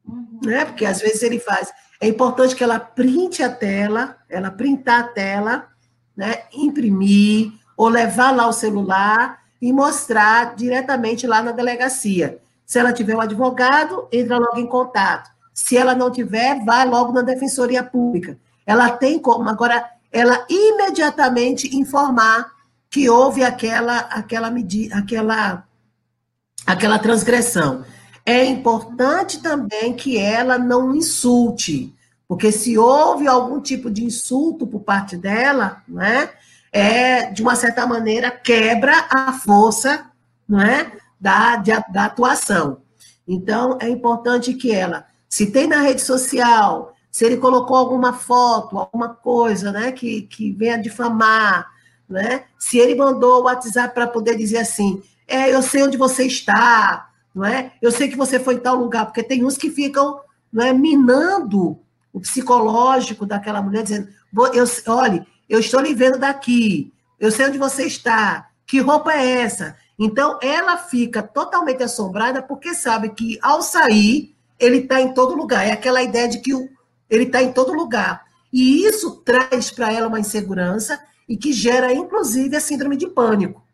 uhum. né? Porque às vezes ele faz é importante que ela printe a tela, ela printar a tela, né, imprimir, ou levar lá o celular e mostrar diretamente lá na delegacia. Se ela tiver um advogado, entra logo em contato. Se ela não tiver, vai logo na defensoria pública. Ela tem como agora ela imediatamente informar que houve aquela aquela medida, aquela aquela transgressão. É importante também que ela não insulte, porque se houve algum tipo de insulto por parte dela, né, é, de uma certa maneira, quebra a força né, da, de, da atuação. Então, é importante que ela, se tem na rede social, se ele colocou alguma foto, alguma coisa né, que, que venha difamar, né, se ele mandou o WhatsApp para poder dizer assim, é, eu sei onde você está, não é? Eu sei que você foi em tal lugar, porque tem uns que ficam não é, minando o psicológico daquela mulher, dizendo: eu, olha, eu estou lhe vendo daqui, eu sei onde você está, que roupa é essa? Então, ela fica totalmente assombrada porque sabe que, ao sair, ele está em todo lugar. É aquela ideia de que ele está em todo lugar. E isso traz para ela uma insegurança e que gera, inclusive, a síndrome de pânico.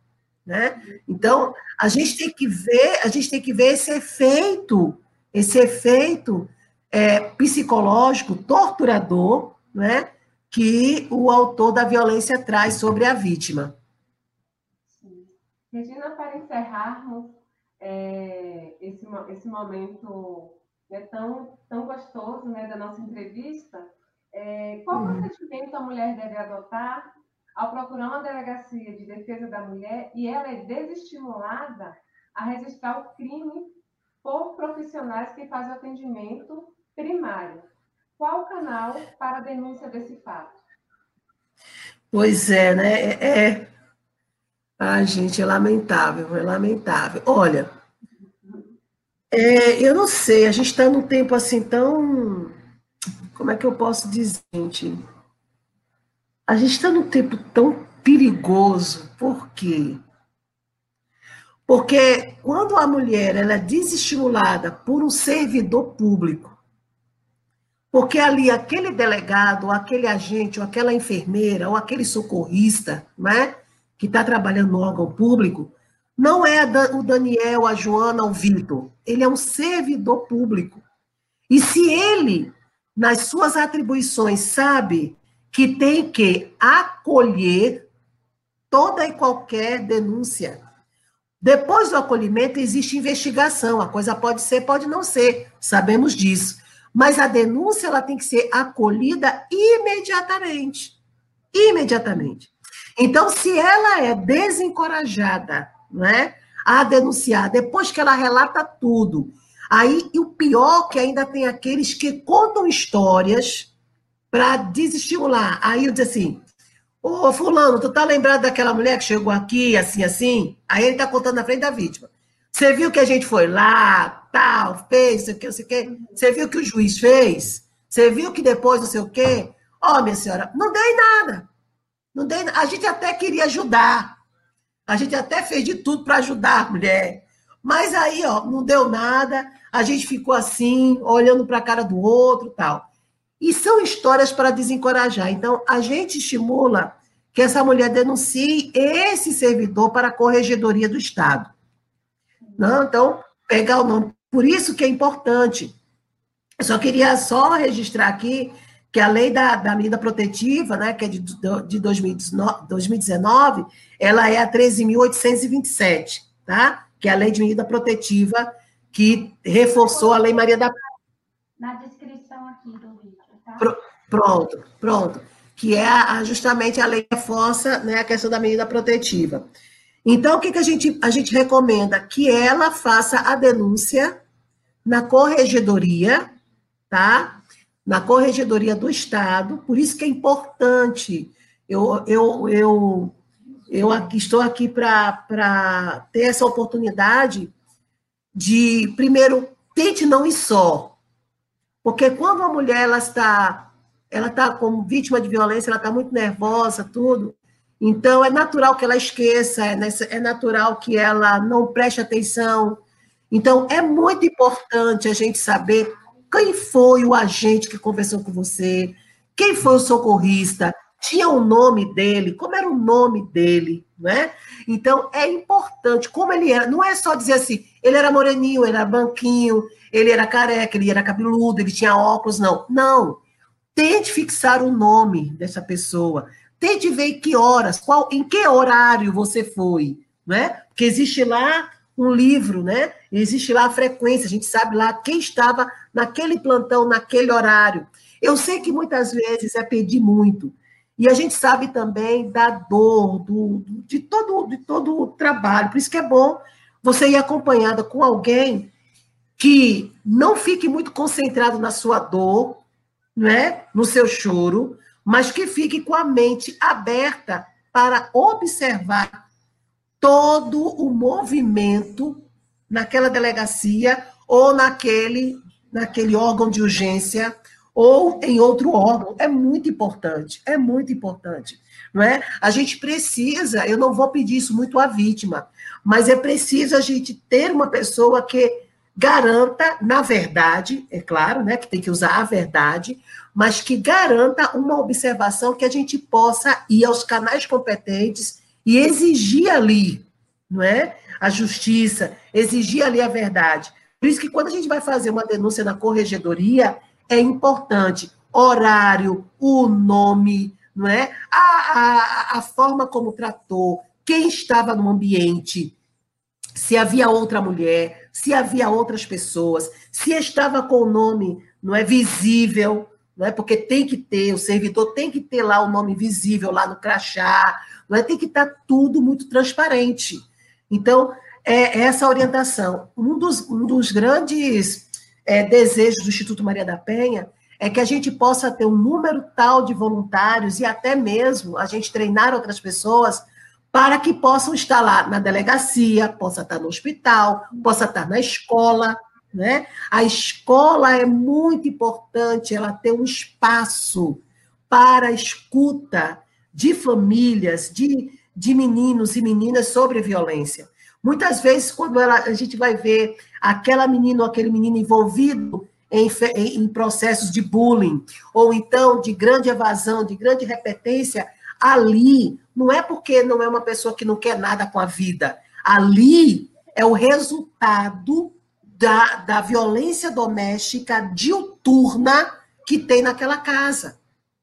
Né? Então, a gente tem que ver, a gente tem que ver esse efeito, esse efeito é, psicológico, torturador, né, que o autor da violência traz sobre a vítima. Sim. Regina, para encerrarmos é, esse, esse momento né, tão, tão gostoso né, da nossa entrevista, é, qual hum. procedimento a mulher deve adotar ao procurar uma delegacia de defesa da mulher e ela é desestimulada a registrar o crime por profissionais que fazem atendimento primário. Qual o canal para a denúncia desse fato? Pois é, né? É, é... Ai, gente, é lamentável, é lamentável. Olha, é, eu não sei, a gente está num tempo assim tão. Como é que eu posso dizer, gente? A gente está num tempo tão perigoso, por quê? Porque quando a mulher ela é desestimulada por um servidor público, porque ali aquele delegado, ou aquele agente, ou aquela enfermeira, ou aquele socorrista, né, que está trabalhando no órgão público, não é o Daniel, a Joana, o Vitor. Ele é um servidor público. E se ele, nas suas atribuições, sabe que tem que acolher toda e qualquer denúncia. Depois do acolhimento, existe investigação. A coisa pode ser, pode não ser, sabemos disso. Mas a denúncia ela tem que ser acolhida imediatamente. Imediatamente. Então, se ela é desencorajada né, a denunciar, depois que ela relata tudo, Aí, e o pior que ainda tem aqueles que contam histórias para desestimular. Aí eu disse assim, ô fulano, tu tá lembrado daquela mulher que chegou aqui, assim, assim? Aí ele tá contando na frente da vítima. Você viu que a gente foi lá, tal, fez, sei o que, não sei o que. Você viu que o juiz fez? Você viu que depois não sei o quê? Ó, oh, minha senhora, não dei nada. Não dei A gente até queria ajudar. A gente até fez de tudo para ajudar a mulher. Mas aí, ó, não deu nada. A gente ficou assim, olhando para a cara do outro tal. E são histórias para desencorajar. Então, a gente estimula que essa mulher denuncie esse servidor para a corregedoria do Estado. Não, então, pegar o nome. Por isso que é importante. Eu só queria só registrar aqui que a lei da, da medida protetiva, né, que é de, de 2019, ela é a 13.827, tá? Que é a lei de medida protetiva que reforçou a Lei Maria da Na descrição aqui do Pronto, pronto. Que é a, justamente a lei que reforça né, a questão da medida protetiva. Então, o que, que a, gente, a gente recomenda? Que ela faça a denúncia na corregedoria, tá? Na corregedoria do Estado, por isso que é importante. Eu, eu, eu, eu aqui, estou aqui para ter essa oportunidade de, primeiro, tente não ir só. Porque quando a mulher ela está, ela está como vítima de violência, ela está muito nervosa, tudo, então, é natural que ela esqueça, é, é natural que ela não preste atenção. Então, é muito importante a gente saber quem foi o agente que conversou com você, quem foi o socorrista, tinha o nome dele, como era o nome dele, né? Então, é importante, como ele era, não é só dizer assim, ele era moreninho, ele era banquinho, ele era careca, ele era cabeludo, ele tinha óculos, não. Não. Tente fixar o nome dessa pessoa. Tente ver que horas, qual, em que horário você foi, né? Porque existe lá um livro, né? Existe lá a frequência, a gente sabe lá quem estava naquele plantão, naquele horário. Eu sei que muitas vezes é pedir muito. E a gente sabe também da dor, do, de, todo, de todo o trabalho. Por isso que é bom você ir acompanhada com alguém que não fique muito concentrado na sua dor, né? no seu choro, mas que fique com a mente aberta para observar todo o movimento naquela delegacia ou naquele, naquele órgão de urgência ou em outro órgão. É muito importante, é muito importante. Não é? A gente precisa, eu não vou pedir isso muito à vítima, mas é preciso a gente ter uma pessoa que garanta, na verdade, é claro, né, que tem que usar a verdade, mas que garanta uma observação que a gente possa ir aos canais competentes e exigir ali, não é? A justiça, exigir ali a verdade. Por isso que quando a gente vai fazer uma denúncia na corregedoria, é importante horário, o nome, não é? A, a, a forma como tratou, quem estava no ambiente, se havia outra mulher, se havia outras pessoas, se estava com o nome, não é visível, não é? Porque tem que ter, o servidor tem que ter lá o nome visível lá no crachá, não é? Tem que estar tudo muito transparente. Então, é essa orientação. Um dos, um dos grandes é, desejos do Instituto Maria da Penha é que a gente possa ter um número tal de voluntários e até mesmo a gente treinar outras pessoas para que possam estar lá na delegacia, possa estar no hospital, possa estar na escola, né? A escola é muito importante, ela ter um espaço para a escuta de famílias, de, de meninos e meninas sobre violência. Muitas vezes, quando ela, a gente vai ver aquela menina ou aquele menino envolvido em, em, processos de bullying, ou então de grande evasão, de grande repetência, ali não é porque não é uma pessoa que não quer nada com a vida. Ali é o resultado da, da violência doméstica diuturna que tem naquela casa.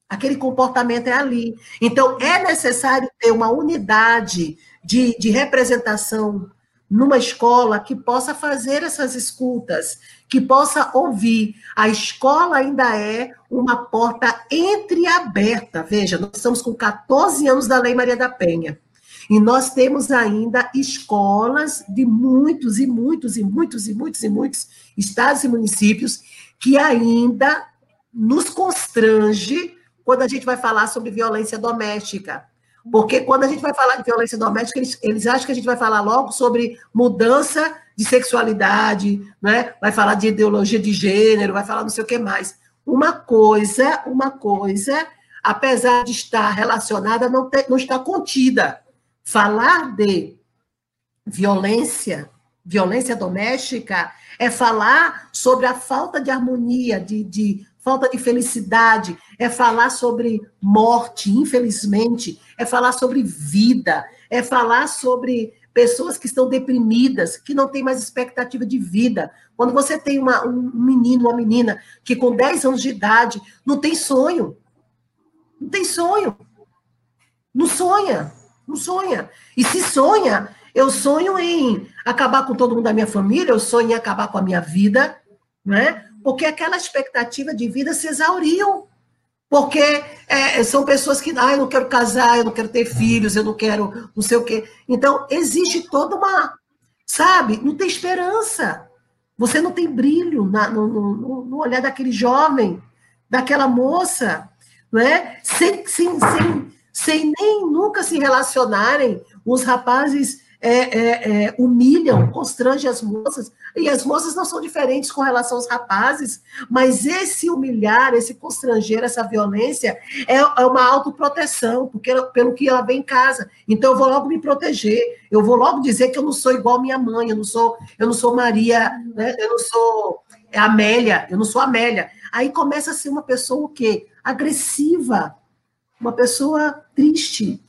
Aquele comportamento é ali. Então, é necessário ter uma unidade de, de representação numa escola que possa fazer essas escutas, que possa ouvir. A escola ainda é uma porta entreaberta. Veja, nós estamos com 14 anos da Lei Maria da Penha. E nós temos ainda escolas de muitos e muitos e muitos e muitos e muitos estados e municípios que ainda nos constrange quando a gente vai falar sobre violência doméstica. Porque quando a gente vai falar de violência doméstica, eles, eles acham que a gente vai falar logo sobre mudança de sexualidade, né? vai falar de ideologia de gênero, vai falar não sei o que mais. Uma coisa, uma coisa, apesar de estar relacionada, não, não está contida. Falar de violência, violência doméstica, é falar sobre a falta de harmonia, de, de falta de felicidade, é falar sobre morte, infelizmente, é falar sobre vida, é falar sobre pessoas que estão deprimidas, que não têm mais expectativa de vida. Quando você tem uma, um menino, uma menina que com 10 anos de idade não tem sonho, não tem sonho, não sonha, não sonha. E se sonha, eu sonho em acabar com todo mundo da minha família, eu sonho em acabar com a minha vida, né? Porque aquela expectativa de vida se exauriu. Porque é, são pessoas que, ah, eu não quero casar, eu não quero ter filhos, eu não quero não sei o quê. Então, existe toda uma. Sabe? Não tem esperança. Você não tem brilho na, no, no, no, olhar daquele jovem, daquela moça, né? sem, sem, sem, sem nem nunca se relacionarem. Os rapazes é, é, é, humilham, constrangem as moças, e as moças não são diferentes com relação aos rapazes, mas esse humilhar, esse constranger, essa violência é, é uma autoproteção, porque pelo que ela vem em casa. Então eu vou logo me proteger, eu vou logo dizer que eu não sou igual minha mãe, eu não sou, eu não sou Maria, né? eu não sou Amélia, eu não sou Amélia. Aí começa a ser uma pessoa o quê? Agressiva, uma pessoa triste,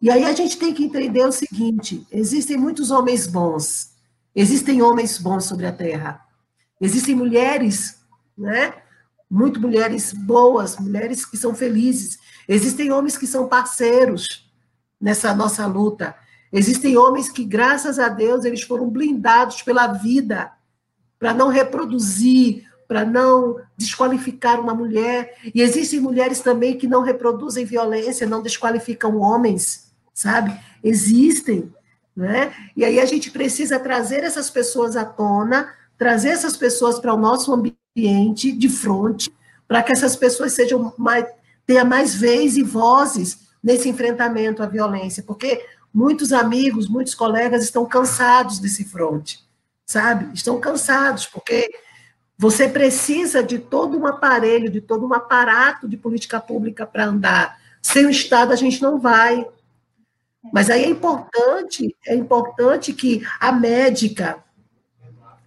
e aí a gente tem que entender o seguinte: existem muitos homens bons, existem homens bons sobre a terra, existem mulheres, né? Muito mulheres boas, mulheres que são felizes. Existem homens que são parceiros nessa nossa luta. Existem homens que, graças a Deus, eles foram blindados pela vida para não reproduzir, para não desqualificar uma mulher. E existem mulheres também que não reproduzem violência, não desqualificam homens sabe? Existem, né? E aí a gente precisa trazer essas pessoas à tona, trazer essas pessoas para o nosso ambiente de frente, para que essas pessoas sejam mais tenha mais vez e vozes nesse enfrentamento à violência, porque muitos amigos, muitos colegas estão cansados desse fronte, sabe? Estão cansados porque você precisa de todo um aparelho, de todo um aparato de política pública para andar. Sem o Estado a gente não vai, mas aí é importante, é importante que a médica,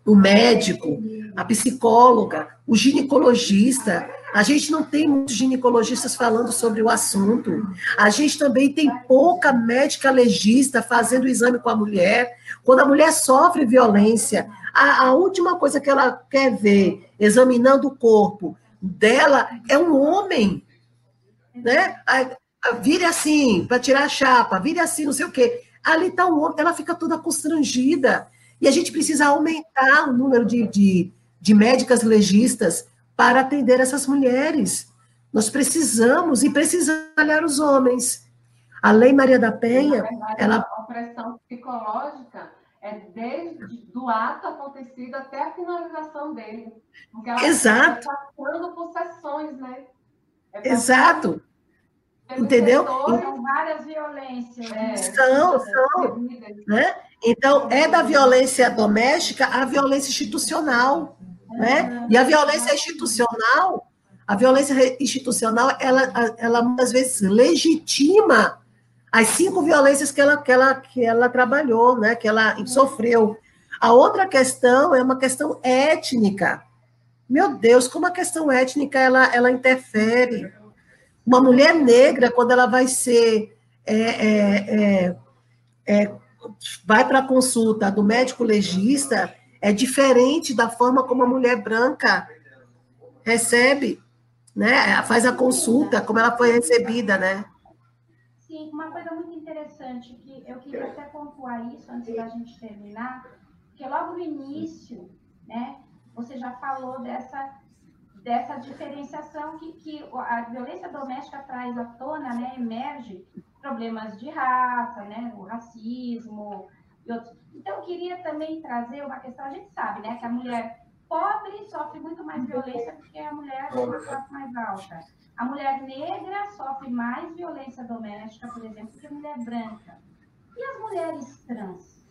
o médico, a psicóloga, o ginecologista, a gente não tem muitos ginecologistas falando sobre o assunto. A gente também tem pouca médica legista fazendo o exame com a mulher. Quando a mulher sofre violência, a, a última coisa que ela quer ver, examinando o corpo dela, é um homem. Né? Vire assim, para tirar a chapa, vire assim, não sei o quê. Ali está um homem, ela fica toda constrangida. E a gente precisa aumentar o número de, de, de médicas legistas para atender essas mulheres. Nós precisamos, e precisamos olhar os homens. A Lei Maria da Penha, verdade, ela... A opressão psicológica é desde do ato acontecido até a finalização dele. Porque ela Exato. está passando por sessões, né? É Exato. Entendeu? São várias violências. É, são, são. Né? Então, é da violência doméstica a violência institucional. Né? E a violência institucional, a violência institucional, ela, ela muitas vezes legitima as cinco violências que ela, que ela, que ela trabalhou, né? que ela sofreu. A outra questão é uma questão étnica. Meu Deus, como a questão étnica ela, ela interfere uma mulher negra, quando ela vai ser. É, é, é, é vai para a consulta do médico legista, é diferente da forma como a mulher branca recebe, né? Faz a consulta, como ela foi recebida, né? Sim, uma coisa muito interessante que eu queria até pontuar isso antes da gente terminar, porque logo no início, né, você já falou dessa dessa diferenciação que, que a violência doméstica traz à tona, né, emerge problemas de raça, né, o racismo e outros. Então, eu queria também trazer uma questão, a gente sabe, né, que a mulher pobre sofre muito mais violência do que a mulher de uma classe mais alta. A mulher negra sofre mais violência doméstica, por exemplo, do que a mulher branca. E as mulheres trans?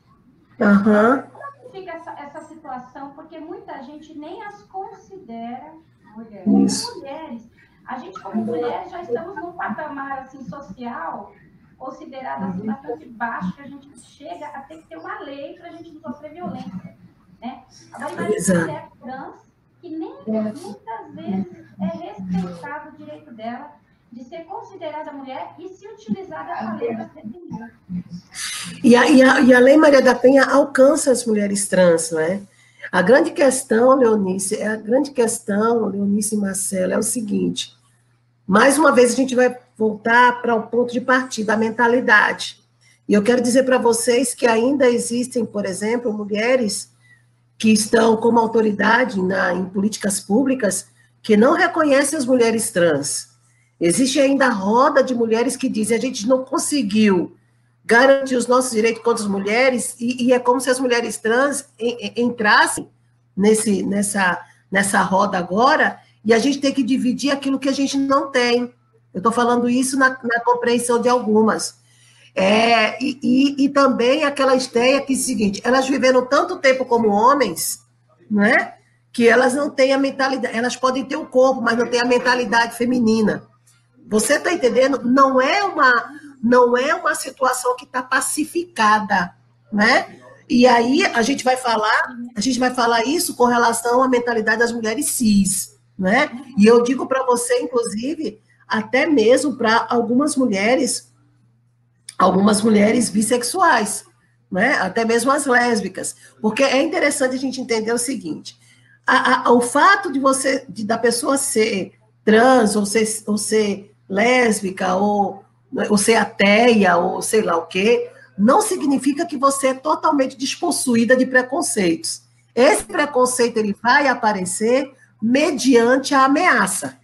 Uhum. Como fica essa, essa situação? Porque muita gente nem as considera mulheres. Mulheres. A gente, como mulheres, já estamos num patamar assim, social considerado assim, bastante baixo, que a gente chega a ter que ter uma lei para a gente não sofrer violência. Né? Agora, imagina mulher trans que nem muitas vezes é respeitado o direito dela de ser considerada mulher e se utilizar dessa lei para defender. E a, e, a, e a Lei Maria da Penha alcança as mulheres trans, não é? A grande questão, Leonice, é a grande questão, Leonice e Marcelo, é o seguinte: mais uma vez a gente vai voltar para o ponto de partida, a mentalidade. E eu quero dizer para vocês que ainda existem, por exemplo, mulheres que estão como autoridade na, em políticas públicas que não reconhecem as mulheres trans. Existe ainda a roda de mulheres que dizem a gente não conseguiu garantir os nossos direitos contra as mulheres e, e é como se as mulheres trans entrassem nesse, nessa, nessa roda agora e a gente tem que dividir aquilo que a gente não tem. Eu estou falando isso na, na, compreensão de algumas. É, e, e, e, também aquela ideia que é o seguinte, elas viveram tanto tempo como homens, né, que elas não têm a mentalidade, elas podem ter o corpo, mas não têm a mentalidade feminina. Você está entendendo? Não é uma, não é uma situação que está pacificada, né? E aí a gente vai falar, a gente vai falar isso com relação à mentalidade das mulheres cis, né? E eu digo para você, inclusive, até mesmo para algumas mulheres, algumas mulheres bissexuais, né? até mesmo as lésbicas, porque é interessante a gente entender o seguinte: a, a, o fato de você, de, da pessoa ser trans, ou ser, ou ser lésbica, ou, ou ser ateia, ou sei lá o quê, não significa que você é totalmente despossuída de preconceitos. Esse preconceito ele vai aparecer mediante a ameaça,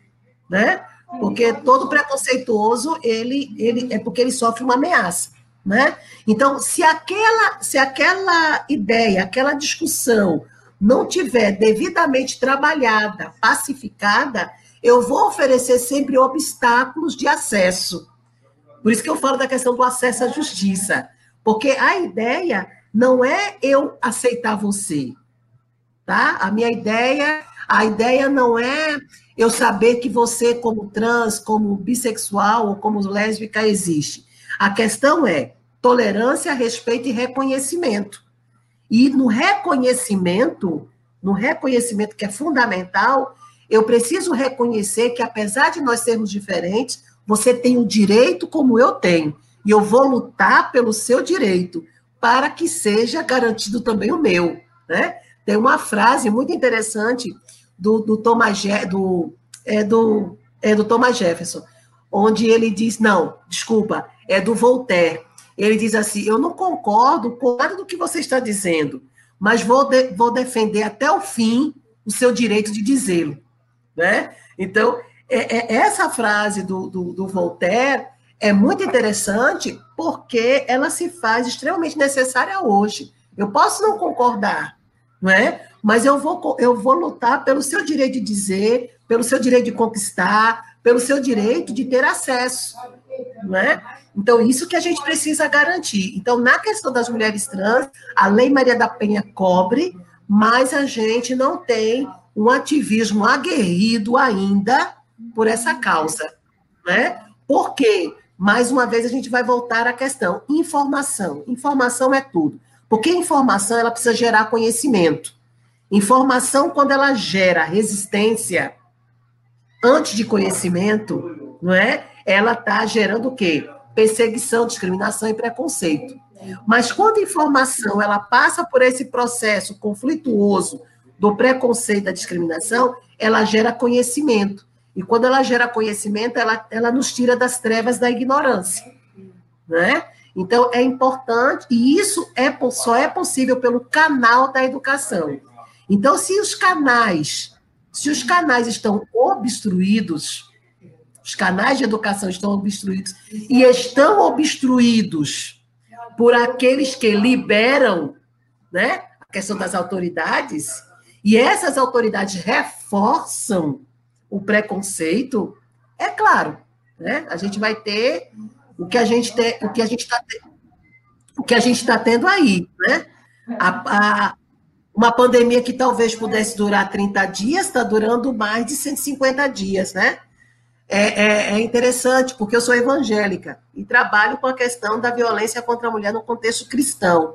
né? Porque todo preconceituoso, ele, ele é porque ele sofre uma ameaça, né? Então, se aquela, se aquela ideia, aquela discussão não tiver devidamente trabalhada, pacificada, eu vou oferecer sempre obstáculos de acesso. Por isso que eu falo da questão do acesso à justiça. Porque a ideia não é eu aceitar você, tá? A minha ideia, a ideia não é eu saber que você, como trans, como bissexual ou como lésbica, existe. A questão é tolerância, respeito e reconhecimento. E no reconhecimento, no reconhecimento que é fundamental, eu preciso reconhecer que, apesar de nós sermos diferentes, você tem o direito como eu tenho. E eu vou lutar pelo seu direito, para que seja garantido também o meu. Né? Tem uma frase muito interessante do, do Thomas do, é do, é do Thomas Jefferson, onde ele diz, não, desculpa, é do Voltaire. Ele diz assim: eu não concordo com nada do que você está dizendo, mas vou, de, vou defender até o fim o seu direito de dizê-lo. Né? Então, é, é, essa frase do, do, do Voltaire é muito interessante porque ela se faz extremamente necessária hoje. Eu posso não concordar, não é? mas eu vou, eu vou lutar pelo seu direito de dizer, pelo seu direito de conquistar, pelo seu direito de ter acesso, não é? Então, isso que a gente precisa garantir. Então, na questão das mulheres trans, a Lei Maria da Penha cobre, mas a gente não tem um ativismo aguerrido ainda por essa causa, né? Por quê? Mais uma vez, a gente vai voltar à questão informação. Informação é tudo. Porque informação, ela precisa gerar conhecimento. Informação, quando ela gera resistência antes de conhecimento, não é? Ela está gerando o quê? Perseguição, discriminação e preconceito. Mas quando a informação ela passa por esse processo conflituoso do preconceito da discriminação, ela gera conhecimento. E quando ela gera conhecimento, ela, ela nos tira das trevas da ignorância. Né? Então, é importante, e isso é, só é possível pelo canal da educação. Então, se os canais, se os canais estão obstruídos, os canais de educação estão obstruídos e estão obstruídos por aqueles que liberam, né, a questão das autoridades, e essas autoridades reforçam o preconceito, é claro, né? A gente vai ter o que a gente tem, o que a gente está o que a gente está tendo aí, né? A, a, uma pandemia que talvez pudesse durar 30 dias, está durando mais de 150 dias, né? É, é, é, interessante, porque eu sou evangélica e trabalho com a questão da violência contra a mulher no contexto cristão.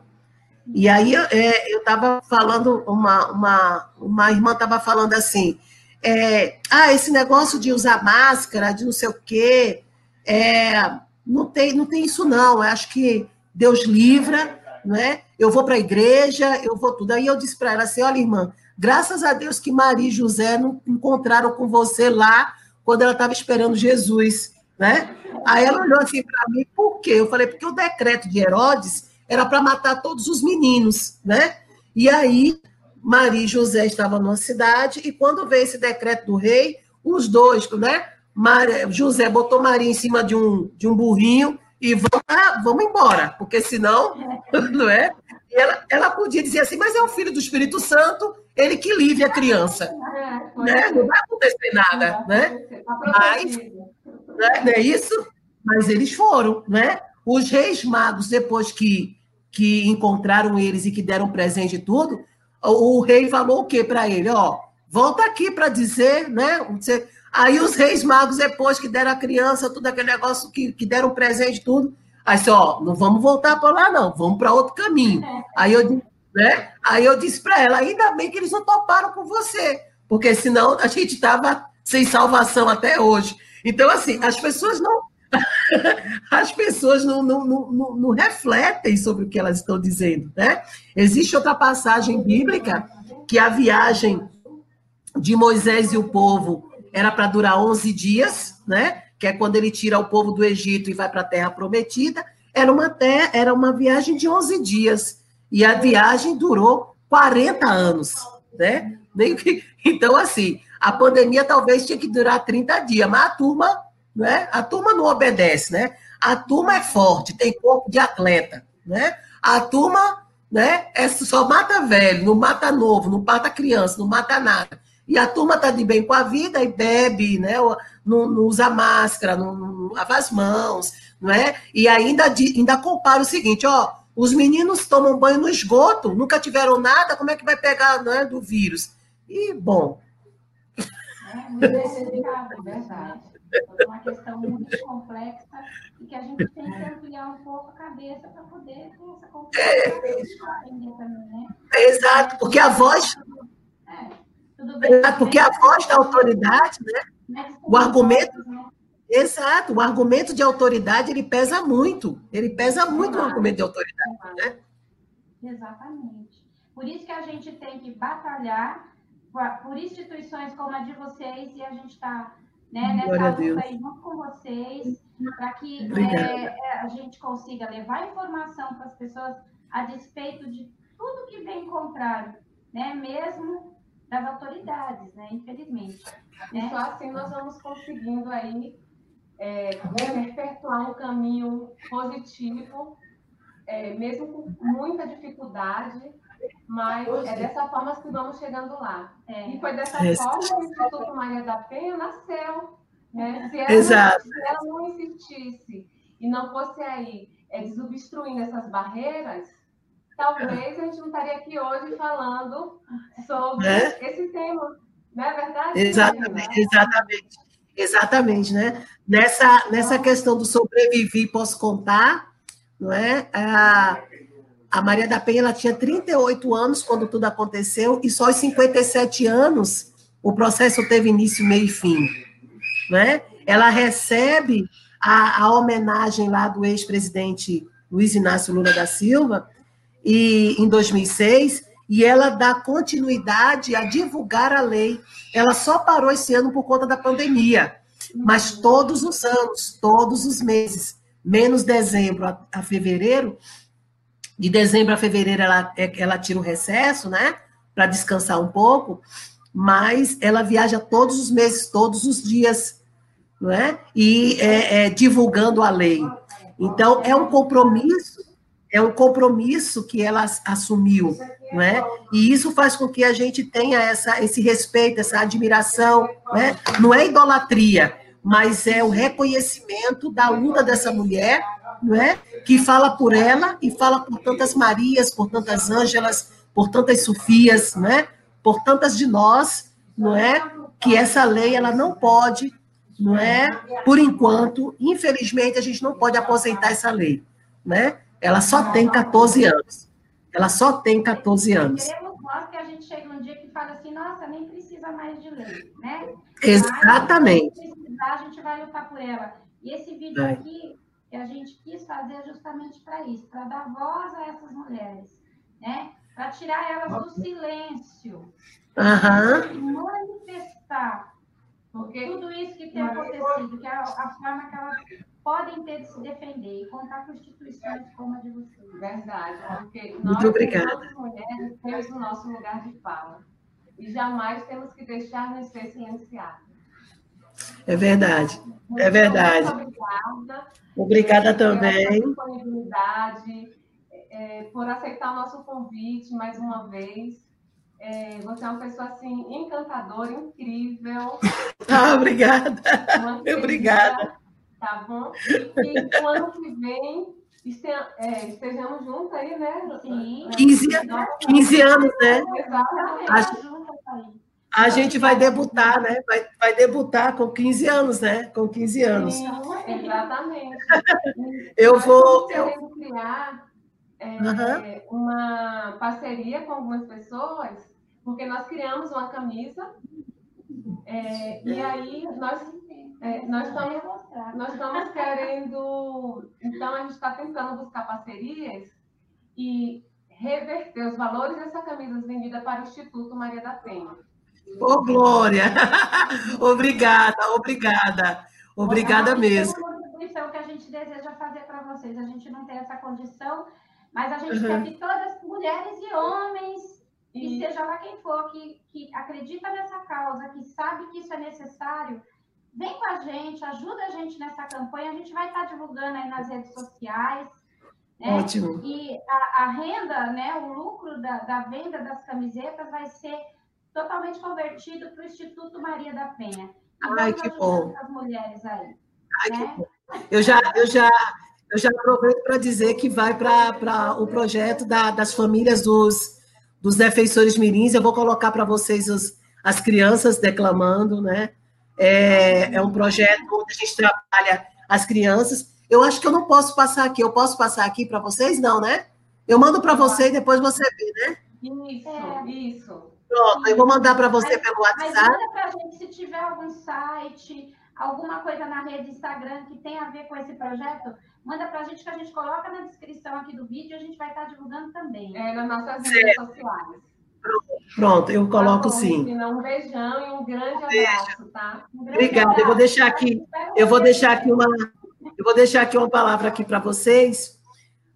E aí é, eu estava falando, uma, uma, uma irmã estava falando assim, é, ah, esse negócio de usar máscara, de não sei o quê, é, não, tem, não tem isso não, eu acho que Deus livra, né? Eu vou para a igreja, eu vou tudo. Aí eu disse para ela assim: olha, irmã, graças a Deus que Maria e José não encontraram com você lá quando ela estava esperando Jesus, né? Aí ela olhou assim para mim, por quê? Eu falei, porque o decreto de Herodes era para matar todos os meninos, né? E aí Maria e José estavam numa cidade, e quando veio esse decreto do rei, os dois, né? Maria, José botou Maria em cima de um, de um burrinho e vamos, ah, vamos embora, porque senão, não é? E ela, ela podia dizer assim, mas é o filho do Espírito Santo, ele que livre a criança. É, né? Não vai acontecer nada, né? Tá mas, né? não é isso? Mas eles foram, né? Os reis magos, depois que, que encontraram eles e que deram presente e tudo, o, rei falou o quê para ele? Ó, volta aqui para dizer, né? Aí os reis magos, depois que deram a criança, tudo aquele negócio que, que deram presente, tudo. Aí ó, não vamos voltar para lá, não, vamos para outro caminho. Aí eu, né? Aí eu disse para ela, ainda bem que eles não toparam com você, porque senão a gente estava sem salvação até hoje. Então, assim, as pessoas não. as pessoas não, não, não, não, refletem sobre o que elas estão dizendo, né? Existe outra passagem bíblica que a viagem de Moisés e o povo era para durar 11 dias, né? Que é quando ele tira o povo do Egito e vai para a Terra Prometida. Era uma, terra, era uma viagem de 11 dias. E a viagem durou 40 anos, né? Então, assim, a pandemia talvez tinha que durar 30 dias, mas a turma, né? A turma não obedece, né? A turma é forte, tem corpo de atleta, né? A turma, né? É só mata velho, não mata novo, não mata criança, não mata nada. E a turma está de bem com a vida e bebe, né? não, não usa máscara, não, não, lava as mãos, não é? E ainda, ainda compara o seguinte, ó, os meninos tomam banho no esgoto, nunca tiveram nada, como é que vai pegar né, do vírus? E, bom... É delicado, verdade. É uma questão muito complexa e que a gente tem que ampliar um pouco a cabeça para poder ter essa compreensão. É, né? Exato, porque a voz... É é porque a voz da autoridade, né? O argumento. Né? Exato, o argumento de autoridade ele pesa muito. Ele pesa muito o argumento de autoridade, né? Exatamente. Por isso que a gente tem que batalhar por instituições como a de vocês e a gente está né, nessa luta aí junto com vocês para que é, é, a gente consiga levar informação para as pessoas a despeito de tudo que vem contrário, né? Mesmo das autoridades, né? Infelizmente. Né? Só assim nós vamos conseguindo aí é, perpetuar um caminho positivo, é, mesmo com muita dificuldade, mas é dessa forma que vamos chegando lá. É. E foi dessa é. forma que o Instituto Maria da Penha nasceu. Né? Se, ela, Exato. se ela não insistisse e não fosse aí é, desobstruindo essas barreiras, talvez a gente não estaria aqui hoje falando sobre é? esse tema. Não é verdade? Exatamente, exatamente. Exatamente, né? Nessa, nessa questão do sobreviver posso contar, não é? A, a Maria da Penha ela tinha 38 anos quando tudo aconteceu, e só aos 57 anos o processo teve início, meio e fim. Né? Ela recebe a, a homenagem lá do ex-presidente Luiz Inácio Lula da Silva, e, em 2006, e ela dá continuidade a divulgar a lei. Ela só parou esse ano por conta da pandemia, mas todos os anos, todos os meses, menos dezembro a, a fevereiro, de dezembro a fevereiro ela, é, ela tira o recesso, né, para descansar um pouco, mas ela viaja todos os meses, todos os dias, não é? E é, é, divulgando a lei. Então, é um compromisso, é um compromisso que ela assumiu, não é? E isso faz com que a gente tenha essa, esse respeito, essa admiração, não é? Não é idolatria, mas é o reconhecimento da luta dessa mulher, não é? Que fala por ela e fala por tantas Marias, por tantas Ângelas, por tantas Sofias, não é? Por tantas de nós, não é? Que essa lei ela não pode, não é? Por enquanto, infelizmente a gente não pode aposentar essa lei, né? Ela só tem 14 anos. Ela só tem 14 anos. Queremos nós que a gente chega um dia que fala assim, nossa, nem precisa mais de lei, né? Exatamente. Mas, precisar, a gente vai lutar por ela. E esse vídeo é. aqui, que a gente quis fazer justamente para isso, para dar voz a essas mulheres, né? Para tirar elas do silêncio. Uhum. Manifestar porque tudo isso que tem acontecido, que é a, a forma que elas podem ter de se defender e contar com instituições como a de vocês. Verdade, porque nós, Muito obrigada. mulheres, temos o nosso lugar de fala. E jamais temos que deixar-nos ser silenciados. É verdade. É verdade. obrigada. Obrigada também. Pela disponibilidade, é, por aceitar o nosso convite mais uma vez. É, você é uma pessoa assim encantadora, incrível. Ah, obrigada. Obrigada. Tá bom? E o ano que vem é, estejamos juntos aí, né? Sim. 15, 15 anos, né? Exatamente. A, a gente vai debutar, né? Vai, vai debutar com 15 anos, né? Com 15 anos. Sim, exatamente. eu vou. Eu criar é, uhum. uma parceria com algumas pessoas porque nós criamos uma camisa é, e aí nós, é, nós, estamos, nós estamos querendo, então a gente está tentando buscar parcerias e reverter os valores dessa camisa vendida para o Instituto Maria da Penha. Ô, oh, Glória! obrigada, obrigada. Obrigada mesmo. É uma contribuição que a gente deseja fazer para vocês. A gente não tem essa condição, mas a gente uhum. quer que todas, mulheres e homens, e seja lá quem for que, que acredita nessa causa, que sabe que isso é necessário, vem com a gente, ajuda a gente nessa campanha. A gente vai estar divulgando aí nas redes sociais. Né? Ótimo. E a, a, renda, né, o lucro da, da venda das camisetas vai ser totalmente convertido para o Instituto Maria da Penha. Ai, que bom. As mulheres aí. Ai, né? que bom. Eu já, eu já, eu já aproveito para dizer que vai para o projeto da, das famílias dos dos defensores mirins. Eu vou colocar para vocês os, as crianças declamando, né? É, é um projeto onde a gente trabalha as crianças. Eu acho que eu não posso passar aqui. Eu posso passar aqui para vocês? Não, né? Eu mando para você e depois você vê, né? Isso, é. isso. Pronto, eu vou mandar para você mas, pelo WhatsApp. Mas manda para a gente se tiver algum site, alguma coisa na rede Instagram que tem a ver com esse projeto, manda para a gente que a gente coloca na descrição aqui do vídeo e a gente vai estar divulgando também. É, nas nossas redes sociais. Pronto, eu coloco tá bom, sim. Um beijão e um grande abraço, tá? Um grande Obrigada. Abraço. Eu vou deixar aqui, eu vou deixar aqui uma, eu vou deixar aqui uma palavra aqui para vocês.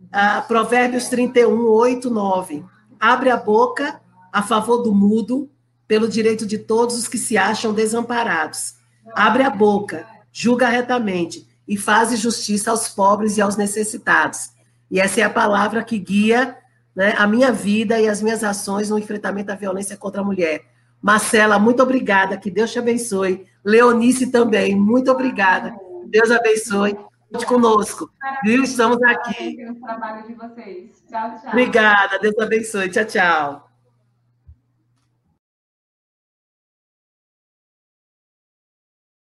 Uh, Provérbios 31, 8, 9. Abre a boca a favor do mudo, pelo direito de todos os que se acham desamparados. Abre a boca, julga retamente e faz justiça aos pobres e aos necessitados. E essa é a palavra que guia né, a minha vida e as minhas ações no enfrentamento da violência contra a mulher. Marcela, muito obrigada, que Deus te abençoe. Leonice também, muito obrigada. Deus abençoe. Conte conosco. Viu? Estamos aqui. trabalho de vocês. Tchau, tchau. Obrigada, Deus abençoe. Tchau, tchau.